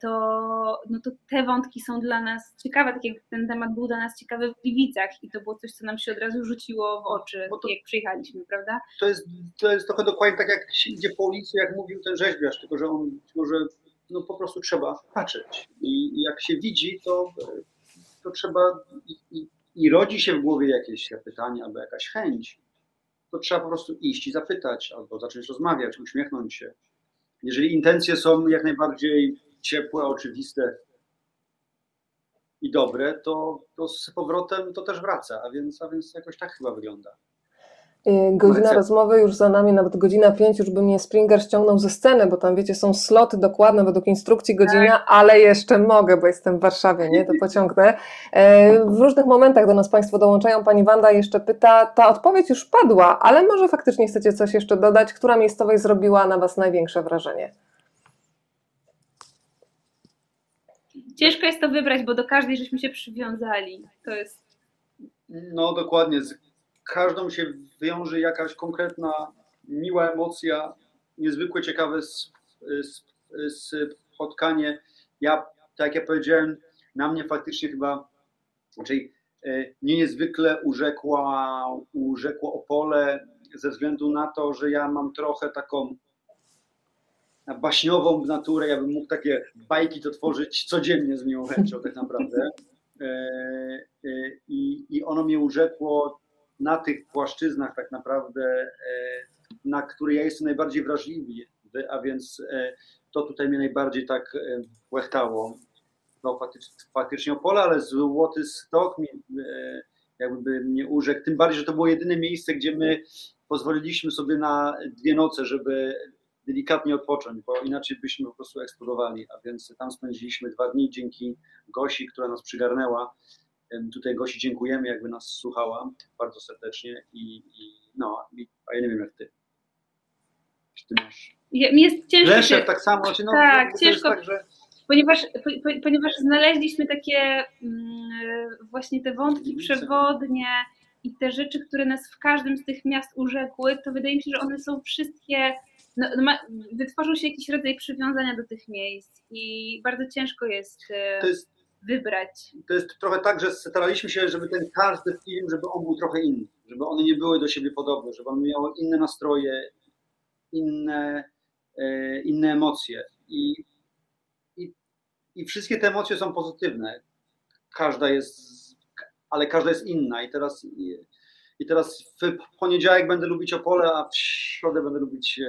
to, no to te wątki są dla nas ciekawe, tak jak ten temat był dla nas ciekawy w Gliwicach i to było coś, co nam się od razu rzuciło w oczy, to, jak przyjechaliśmy, prawda? To jest, to jest trochę dokładnie tak, jak się idzie po ulicy, jak mówił ten rzeźbiarz, tylko że on, tylko że no po prostu trzeba patrzeć i, i jak się widzi, to, to trzeba i, i, i rodzi się w głowie jakieś pytanie albo jakaś chęć, to trzeba po prostu iść i zapytać albo zacząć rozmawiać, uśmiechnąć się. Jeżeli intencje są jak najbardziej ciepłe, oczywiste i dobre, to, to z powrotem to też wraca, a więc, a więc jakoś tak chyba wygląda. Y, godzina rozmowy już za nami, nawet godzina pięć, już by mnie Springer ściągnął ze sceny, bo tam wiecie, są sloty dokładne według instrukcji godzina, tak. ale jeszcze mogę, bo jestem w Warszawie, nie? To pociągnę. E, w różnych momentach do nas Państwo dołączają. Pani Wanda jeszcze pyta, ta odpowiedź już padła, ale może faktycznie chcecie coś jeszcze dodać? Która miejscowość zrobiła na Was największe wrażenie? Ciężko jest to wybrać, bo do każdej żeśmy się przywiązali. To jest. No dokładnie. Z każdą się wiąże jakaś konkretna, miła emocja, niezwykle ciekawe spotkanie. Ja, tak jak ja powiedziałem, na mnie faktycznie chyba, czyli e, mnie niezwykle urzekła, urzekło Opole ze względu na to, że ja mam trochę taką baśniową naturę, ja bym mógł takie bajki to tworzyć codziennie z miłą chęcią tak naprawdę. E, e, I, I ono mnie urzekło na tych płaszczyznach tak naprawdę, e, na które ja jestem najbardziej wrażliwy, a więc to tutaj mnie najbardziej tak łechtało. No, faktycznie, Opole, ale Złoty Stok mi, jakby mnie urzekł, tym bardziej, że to było jedyne miejsce, gdzie my pozwoliliśmy sobie na dwie noce, żeby delikatnie odpocząć, bo inaczej byśmy po prostu eksplodowali, a więc tam spędziliśmy dwa dni dzięki Gosi, która nas przygarnęła. Tutaj Gosi dziękujemy, jakby nas słuchała bardzo serdecznie i, i no, a ja nie wiem jak ty. Czy ty masz? Mi jest ciężko. Leszek tak samo, znaczy, no, tak, ciężko. Tak, że... Ponieważ, po, ponieważ znaleźliśmy takie mm, właśnie te wątki przewodnie i te rzeczy, które nas w każdym z tych miast urzekły, to wydaje mi się, że one są wszystkie no, no ma, wytworzył się jakiś rodzaj przywiązania do tych miejsc i bardzo ciężko jest, e, jest, wybrać. To jest trochę tak, że staraliśmy się, żeby ten każdy film, żeby on był trochę inny, żeby one nie były do siebie podobne, żeby one miały inne nastroje, inne, e, inne emocje i, i, i wszystkie te emocje są pozytywne. Każda jest, ale każda jest inna i teraz i teraz w poniedziałek będę lubić Opole, a w środę będę lubić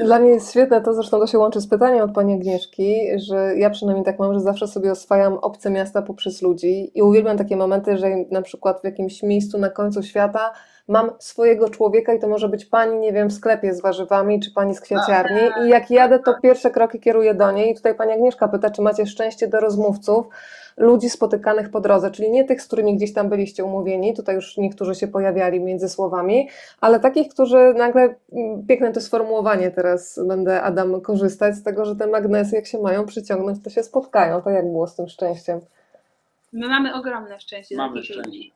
e, dla mnie jest świetne to, zresztą to się łączy z pytaniem od pani Agnieszki, że ja przynajmniej tak mam, że zawsze sobie oswajam obce miasta poprzez ludzi i uwielbiam takie momenty, że na przykład w jakimś miejscu na końcu świata mam swojego człowieka i to może być pani, nie wiem, w sklepie z warzywami, czy pani z kwiaciarni i jak jadę, to pierwsze kroki kieruję do niej i tutaj pani Agnieszka pyta, czy macie szczęście do rozmówców, ludzi spotykanych po drodze, czyli nie tych, z którymi gdzieś tam byliście umówieni, tutaj już niektórzy się pojawiali między słowami, ale takich, którzy nagle, mm, piękne to sformułowanie teraz będę Adam korzystać z tego, że te magnesy jak się mają przyciągnąć, to się spotkają. To jak było z tym szczęściem? My mamy ogromne szczęście. Mamy szczęście.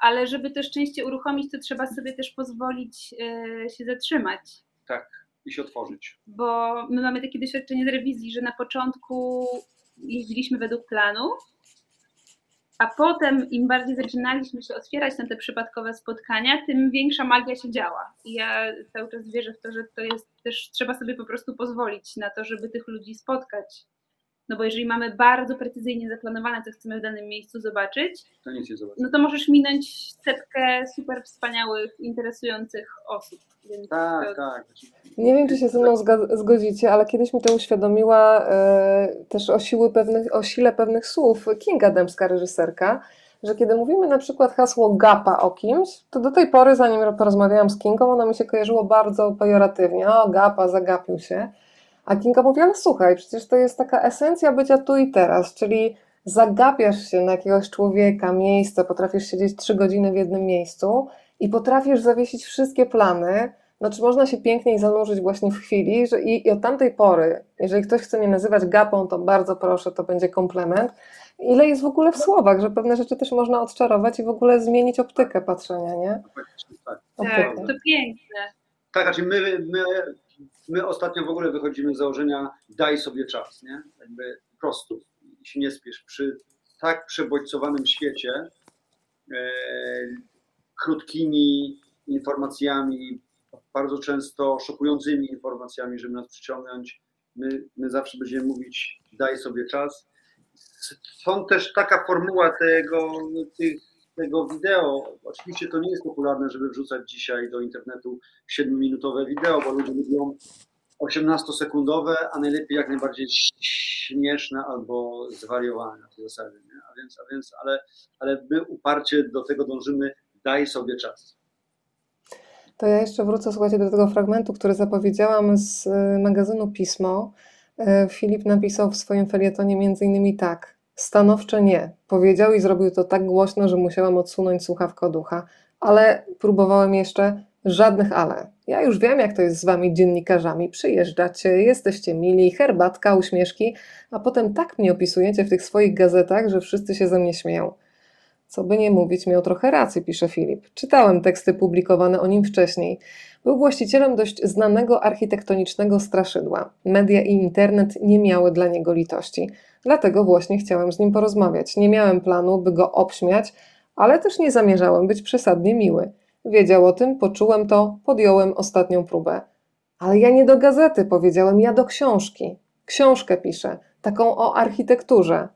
Ale żeby to szczęście uruchomić, to trzeba sobie też pozwolić yy, się zatrzymać. Tak, i się otworzyć. Bo my mamy takie doświadczenie z rewizji, że na początku jeździliśmy według planu, A potem, im bardziej zaczynaliśmy się otwierać na te przypadkowe spotkania, tym większa magia się działa. I ja cały czas wierzę w to, że to jest też, trzeba sobie po prostu pozwolić na to, żeby tych ludzi spotkać. No bo jeżeli mamy bardzo precyzyjnie zaplanowane, co chcemy w danym miejscu zobaczyć, to nic nie zobaczyć. no to możesz minąć setkę super wspaniałych, interesujących osób. Więc Tak, to, tak. Nie wiem, czy się ze mną zgodzicie, ale kiedyś mi to uświadomiła e, też o, siły pewnych, o sile pewnych słów Kinga Dębska, reżyserka, że kiedy mówimy na przykład hasło gapa o kimś, to do tej pory, zanim porozmawiałam z Kingą, ono mi się kojarzyło bardzo pejoratywnie. O, gapa, zagapił się. A Kinga mówi, ale słuchaj, przecież to jest taka esencja bycia tu i teraz, czyli zagapiasz się na jakiegoś człowieka, miejsce, potrafisz siedzieć trzy godziny w jednym miejscu i potrafisz zawiesić wszystkie plany, znaczy można się piękniej zanurzyć właśnie w chwili że i, i od tamtej pory, jeżeli ktoś chce mnie nazywać gapą, to bardzo proszę, to będzie komplement. Ile jest w ogóle w słowach, że pewne rzeczy też można odczarować i w ogóle zmienić optykę patrzenia, nie? Tak, tak to piękne. Tak, znaczy my, my, my ostatnio w ogóle wychodzimy z założenia daj sobie czas, nie? Jakby prostu się nie spiesz. Przy tak przebodźcowanym świecie e, krótkimi informacjami, bardzo często szokującymi informacjami, żeby nas przyciągnąć. My, my zawsze będziemy mówić, daj sobie czas. Są też taka formuła tego, tych, tego wideo. Oczywiście to nie jest popularne, żeby wrzucać dzisiaj do internetu 7-minutowe wideo, bo ludzie lubią 18-sekundowe, a najlepiej jak najbardziej śmieszne albo zwariowane tej zasadzie. Nie? A więc, a więc ale, ale my uparcie do tego dążymy, daj sobie czas. To ja jeszcze wrócę, słuchajcie, do tego fragmentu, który zapowiedziałam z y, magazynu Pismo. Y, Filip napisał w swoim felietonie między innymi tak. Stanowcze nie. Powiedział i zrobił to tak głośno, że musiałam odsunąć słuchawkę od ucha. Ale próbowałem jeszcze żadnych ale. Ja już wiem, jak to jest z wami dziennikarzami. Przyjeżdżacie, jesteście mili, herbatka, uśmieszki, a potem tak mnie opisujecie w tych swoich gazetach, że wszyscy się ze mnie śmieją. Co by nie mówić, miał trochę racji, pisze Filip. Czytałem teksty publikowane o nim wcześniej. Był właścicielem dość znanego architektonicznego straszydła. Media i internet nie miały dla niego litości. Dlatego właśnie chciałem z nim porozmawiać. Nie miałem planu, by go obśmiać, ale też nie zamierzałem być przesadnie miły. Wiedział o tym, poczułem to, podjąłem ostatnią próbę. Ale ja nie do gazety, powiedziałem, ja do książki. Książkę piszę, taką o architekturze.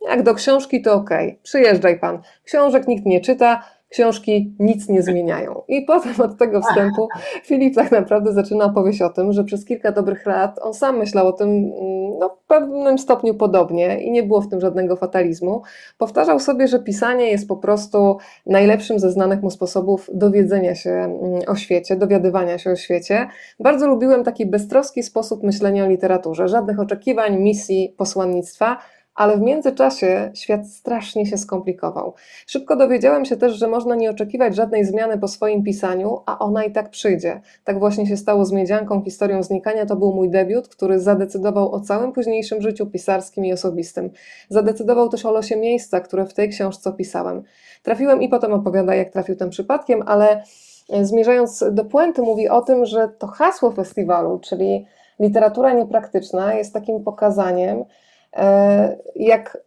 Jak do książki, to okej, okay. przyjeżdżaj pan. Książek nikt nie czyta, książki nic nie zmieniają. I potem od tego wstępu Filip tak naprawdę zaczyna opowieść o tym, że przez kilka dobrych lat on sam myślał o tym mm, no, w pewnym stopniu podobnie i nie było w tym żadnego fatalizmu. Powtarzał sobie, że pisanie jest po prostu najlepszym ze znanych mu sposobów dowiedzenia się mm, o świecie, dowiadywania się o świecie. Bardzo lubiłem taki beztroski sposób myślenia o literaturze, żadnych oczekiwań, misji, posłannictwa ale w międzyczasie świat strasznie się skomplikował. Szybko dowiedziałem się też, że można nie oczekiwać żadnej zmiany po swoim pisaniu, a ona i tak przyjdzie. Tak właśnie się stało z Miedzianką, historią znikania. To był mój debiut, który zadecydował o całym późniejszym życiu pisarskim i osobistym. Zadecydował też o losie miejsca, które w tej książce opisałem. Trafiłem i potem opowiada, jak trafił tym przypadkiem, ale e, zmierzając do puenty, mówi o tym, że to hasło festiwalu, czyli literatura niepraktyczna, jest takim pokazaniem, jak,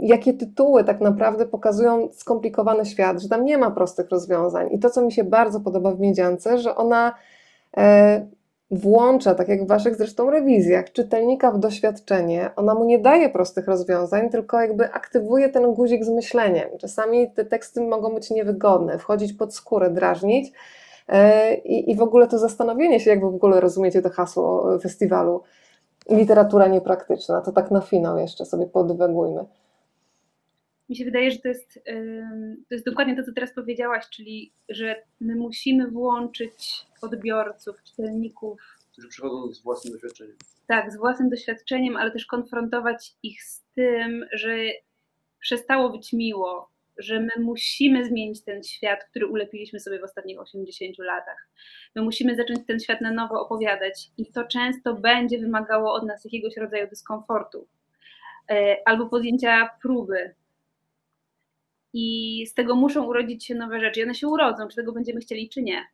jakie tytuły tak naprawdę pokazują skomplikowany świat, że tam nie ma prostych rozwiązań. I to, co mi się bardzo podoba w Miedziance, że ona e, włącza, tak jak w Waszych zresztą rewizjach, czytelnika w doświadczenie. Ona mu nie daje prostych rozwiązań, tylko jakby aktywuje ten guzik z myśleniem. Czasami te teksty mogą być niewygodne, wchodzić pod skórę, drażnić. E, I, I w ogóle to zastanowienie się, jak w ogóle rozumiecie to hasło festiwalu, literatura niepraktyczna. To tak na finał jeszcze sobie podwegujmy. Mi się wydaje, że to jest, to jest dokładnie to, co teraz powiedziałaś, czyli że my musimy włączyć odbiorców, czytelników. Którzy przychodzą z własnym doświadczeniem. Tak, z własnym doświadczeniem, ale też konfrontować ich z tym, że przestało być miło, że my musimy zmienić ten świat, który ulepiliśmy sobie w ostatnich 80 latach. My musimy zacząć ten świat na nowo opowiadać i to często będzie wymagało od nas jakiegoś rodzaju dyskomfortu e, albo podjęcia próby. I z tego muszą urodzić się nowe rzeczy. I one się urodzą, czy tego będziemy chcieli, czy nie.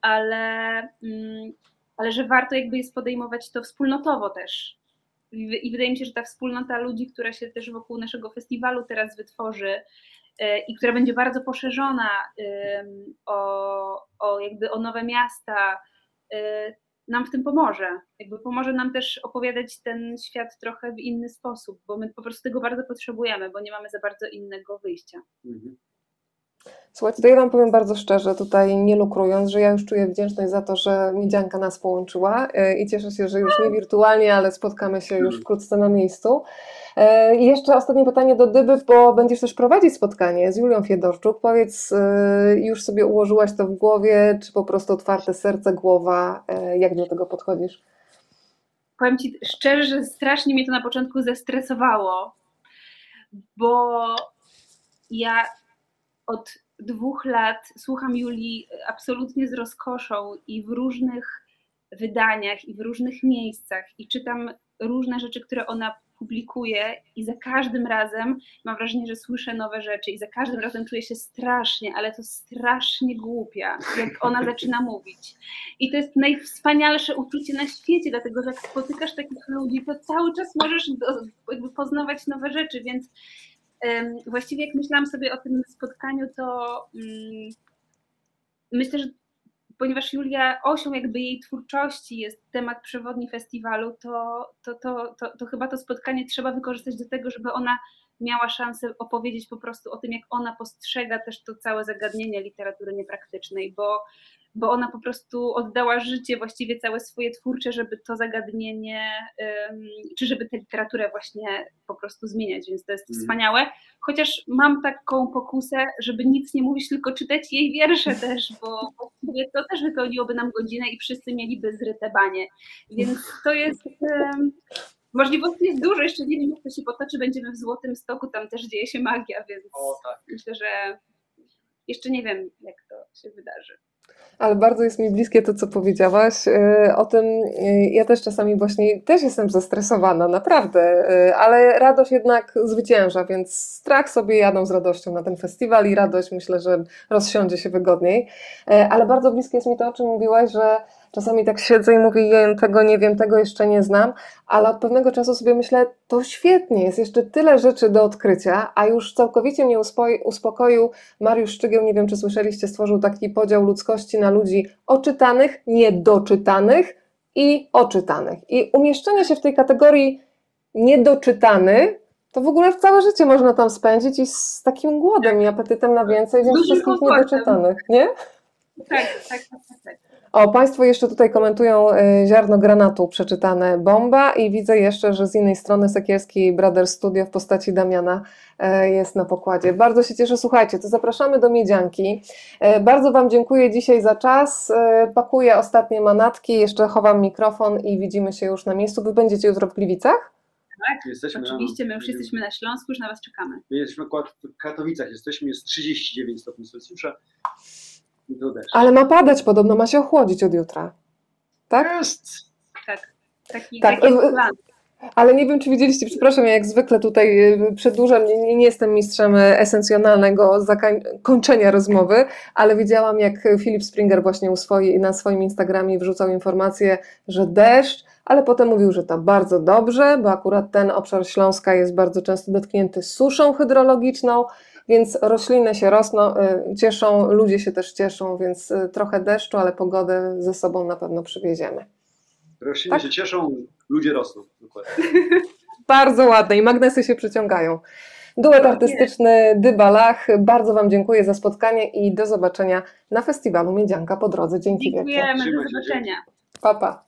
Ale, mm, ale że warto jakby jest podejmować to wspólnotowo też i wydaje mi się, że ta wspólnota ludzi, która się też wokół naszego festiwalu teraz wytworzy i która będzie bardzo poszerzona o, o jakby o nowe miasta, nam w tym pomoże. Jakby pomoże nam też opowiadać ten świat trochę w inny sposób, bo my po prostu tego bardzo potrzebujemy, bo nie mamy za bardzo innego wyjścia. Mhm. Słuchajcie, to ja Wam powiem bardzo szczerze, tutaj nie lukrując, że ja już czuję wdzięczność za to, że Miedzianka nas połączyła e, i cieszę się, że już nie wirtualnie, ale spotkamy się już wkrótce na miejscu. E, I jeszcze ostatnie pytanie do Dyby, bo będziesz też prowadzić spotkanie z Julią Fiedorczuk. Powiedz, e, już sobie ułożyłaś to w głowie, czy po prostu otwarte serce, głowa? Jak do tego podchodzisz? Powiem Ci szczerze, że strasznie mnie to na początku zestresowało, bo ja od dwóch lat słucham Julii absolutnie z rozkoszą i w różnych wydaniach i w różnych miejscach i czytam różne rzeczy, które ona publikuje i za każdym razem mam wrażenie, że słyszę nowe rzeczy i za każdym razem czuję się strasznie, ale to strasznie głupia, jak ona zaczyna mówić. I to jest najwspanialsze uczucie na świecie, dlatego że jak spotykasz takich ludzi, to cały czas możesz do, poznawać nowe rzeczy, więc właściwie jak myślałam sobie o tym spotkaniu, to mm, myślę, że ponieważ Julia osią jakby jej twórczości jest temat przewodni festiwalu, to, to, to, to, to chyba to spotkanie trzeba wykorzystać do tego, żeby ona miała szansę opowiedzieć po prostu o tym, jak ona postrzega też to całe zagadnienie literatury niepraktycznej, bo bo ona po prostu oddała życie, właściwie całe swoje twórcze, żeby to zagadnienie, czy żeby tę literaturę właśnie po prostu zmieniać, więc to jest mm. wspaniałe. Chociaż mam taką pokusę, żeby nic nie mówić, tylko czytać jej wiersze też, bo właściwie to też wypełniłoby nam godzinę i wszyscy mieliby zryte banie. Więc to jest. Możliwości jest dużo, jeszcze nie wiem, jak to się potoczy, będziemy w Złotym Stoku, tam też dzieje się magia, więc o, tak. myślę, że jeszcze nie wiem, jak to się wydarzy. Ale bardzo jest mi bliskie to, co powiedziałaś. E, o tym e, ja też czasami właśnie też jestem zestresowana, naprawdę, e, ale radość jednak zwycięża, więc strach sobie jadą z radością na ten festiwal i radość myślę, że rozsiądzie się wygodniej. Ale bardzo bliskie jest mi to, o czym mówiłaś, że Czasami tak siedzę i mówię, ja tego nie wiem, tego jeszcze nie znam, ale od pewnego czasu sobie myślę, to świetnie, jest jeszcze tyle rzeczy do odkrycia, a już całkowicie mnie uspokoił Mariusz Szczygieł, nie wiem czy słyszeliście, stworzył taki podział ludzkości na ludzi oczytanych, niedoczytanych i oczytanych. I umieszczenie się w tej kategorii niedoczytany, to w ogóle w całe życie można tam spędzić i z takim głodem i apetytem na więcej, więc wszystkich niedoczytanych, nie? Tak, tak, tak, tak. O, Państwo jeszcze tutaj komentują e, ziarno granatu przeczytane bomba i widzę jeszcze, że z innej strony Sekielski Brother Studio w postaci Damiana e, jest na pokładzie. Bardzo się cieszę. Słuchajcie, to zapraszamy do Miedzianki. E, bardzo Wam dziękuję dzisiaj za czas. Pakuję ostatnie manatki, jeszcze chowam mikrofon i widzimy się już na miejscu. Wy będziecie jutro w Gliwicach? Tak, jesteśmy oczywiście, my już jesteśmy na Śląsku, już na Was czekamy. My jesteśmy w Katowicach, jesteśmy, jest 39 stopni Celsjusza. Ale ma padać podobno, ma się ochłodzić od jutra. Tak? Jest. Tak. Taki, tak. taki plan. Ale nie wiem, czy widzieliście, przepraszam, ja jak zwykle tutaj y, przedłużam, nie, nie jestem mistrzem esencjonalnego zakończenia rozmowy, ale widziałam, jak Philip Springer właśnie u swojej, na swoim Instagramie wrzucał informację, że deszcz, ale potem mówił, że to bardzo dobrze, bo akurat ten obszar Śląska jest bardzo często dotknięty suszą hydrologiczną, więc rośliny się rosną, y, cieszą, ludzie się też cieszą, więc y, trochę deszczu, ale pogodę ze sobą na pewno przywieziemy. Rośliny tak? się cieszą, ludzie rosną. Dokładnie. Bardzo ładne i magnesy się przyciągają. Duet tak artystyczny Dybalach. Bardzo Wam dziękuję za spotkanie i do zobaczenia na festiwalu Miedzianka po drodze. Dzięki Dziękujemy, wielkie. do zobaczenia. Papa. Pa.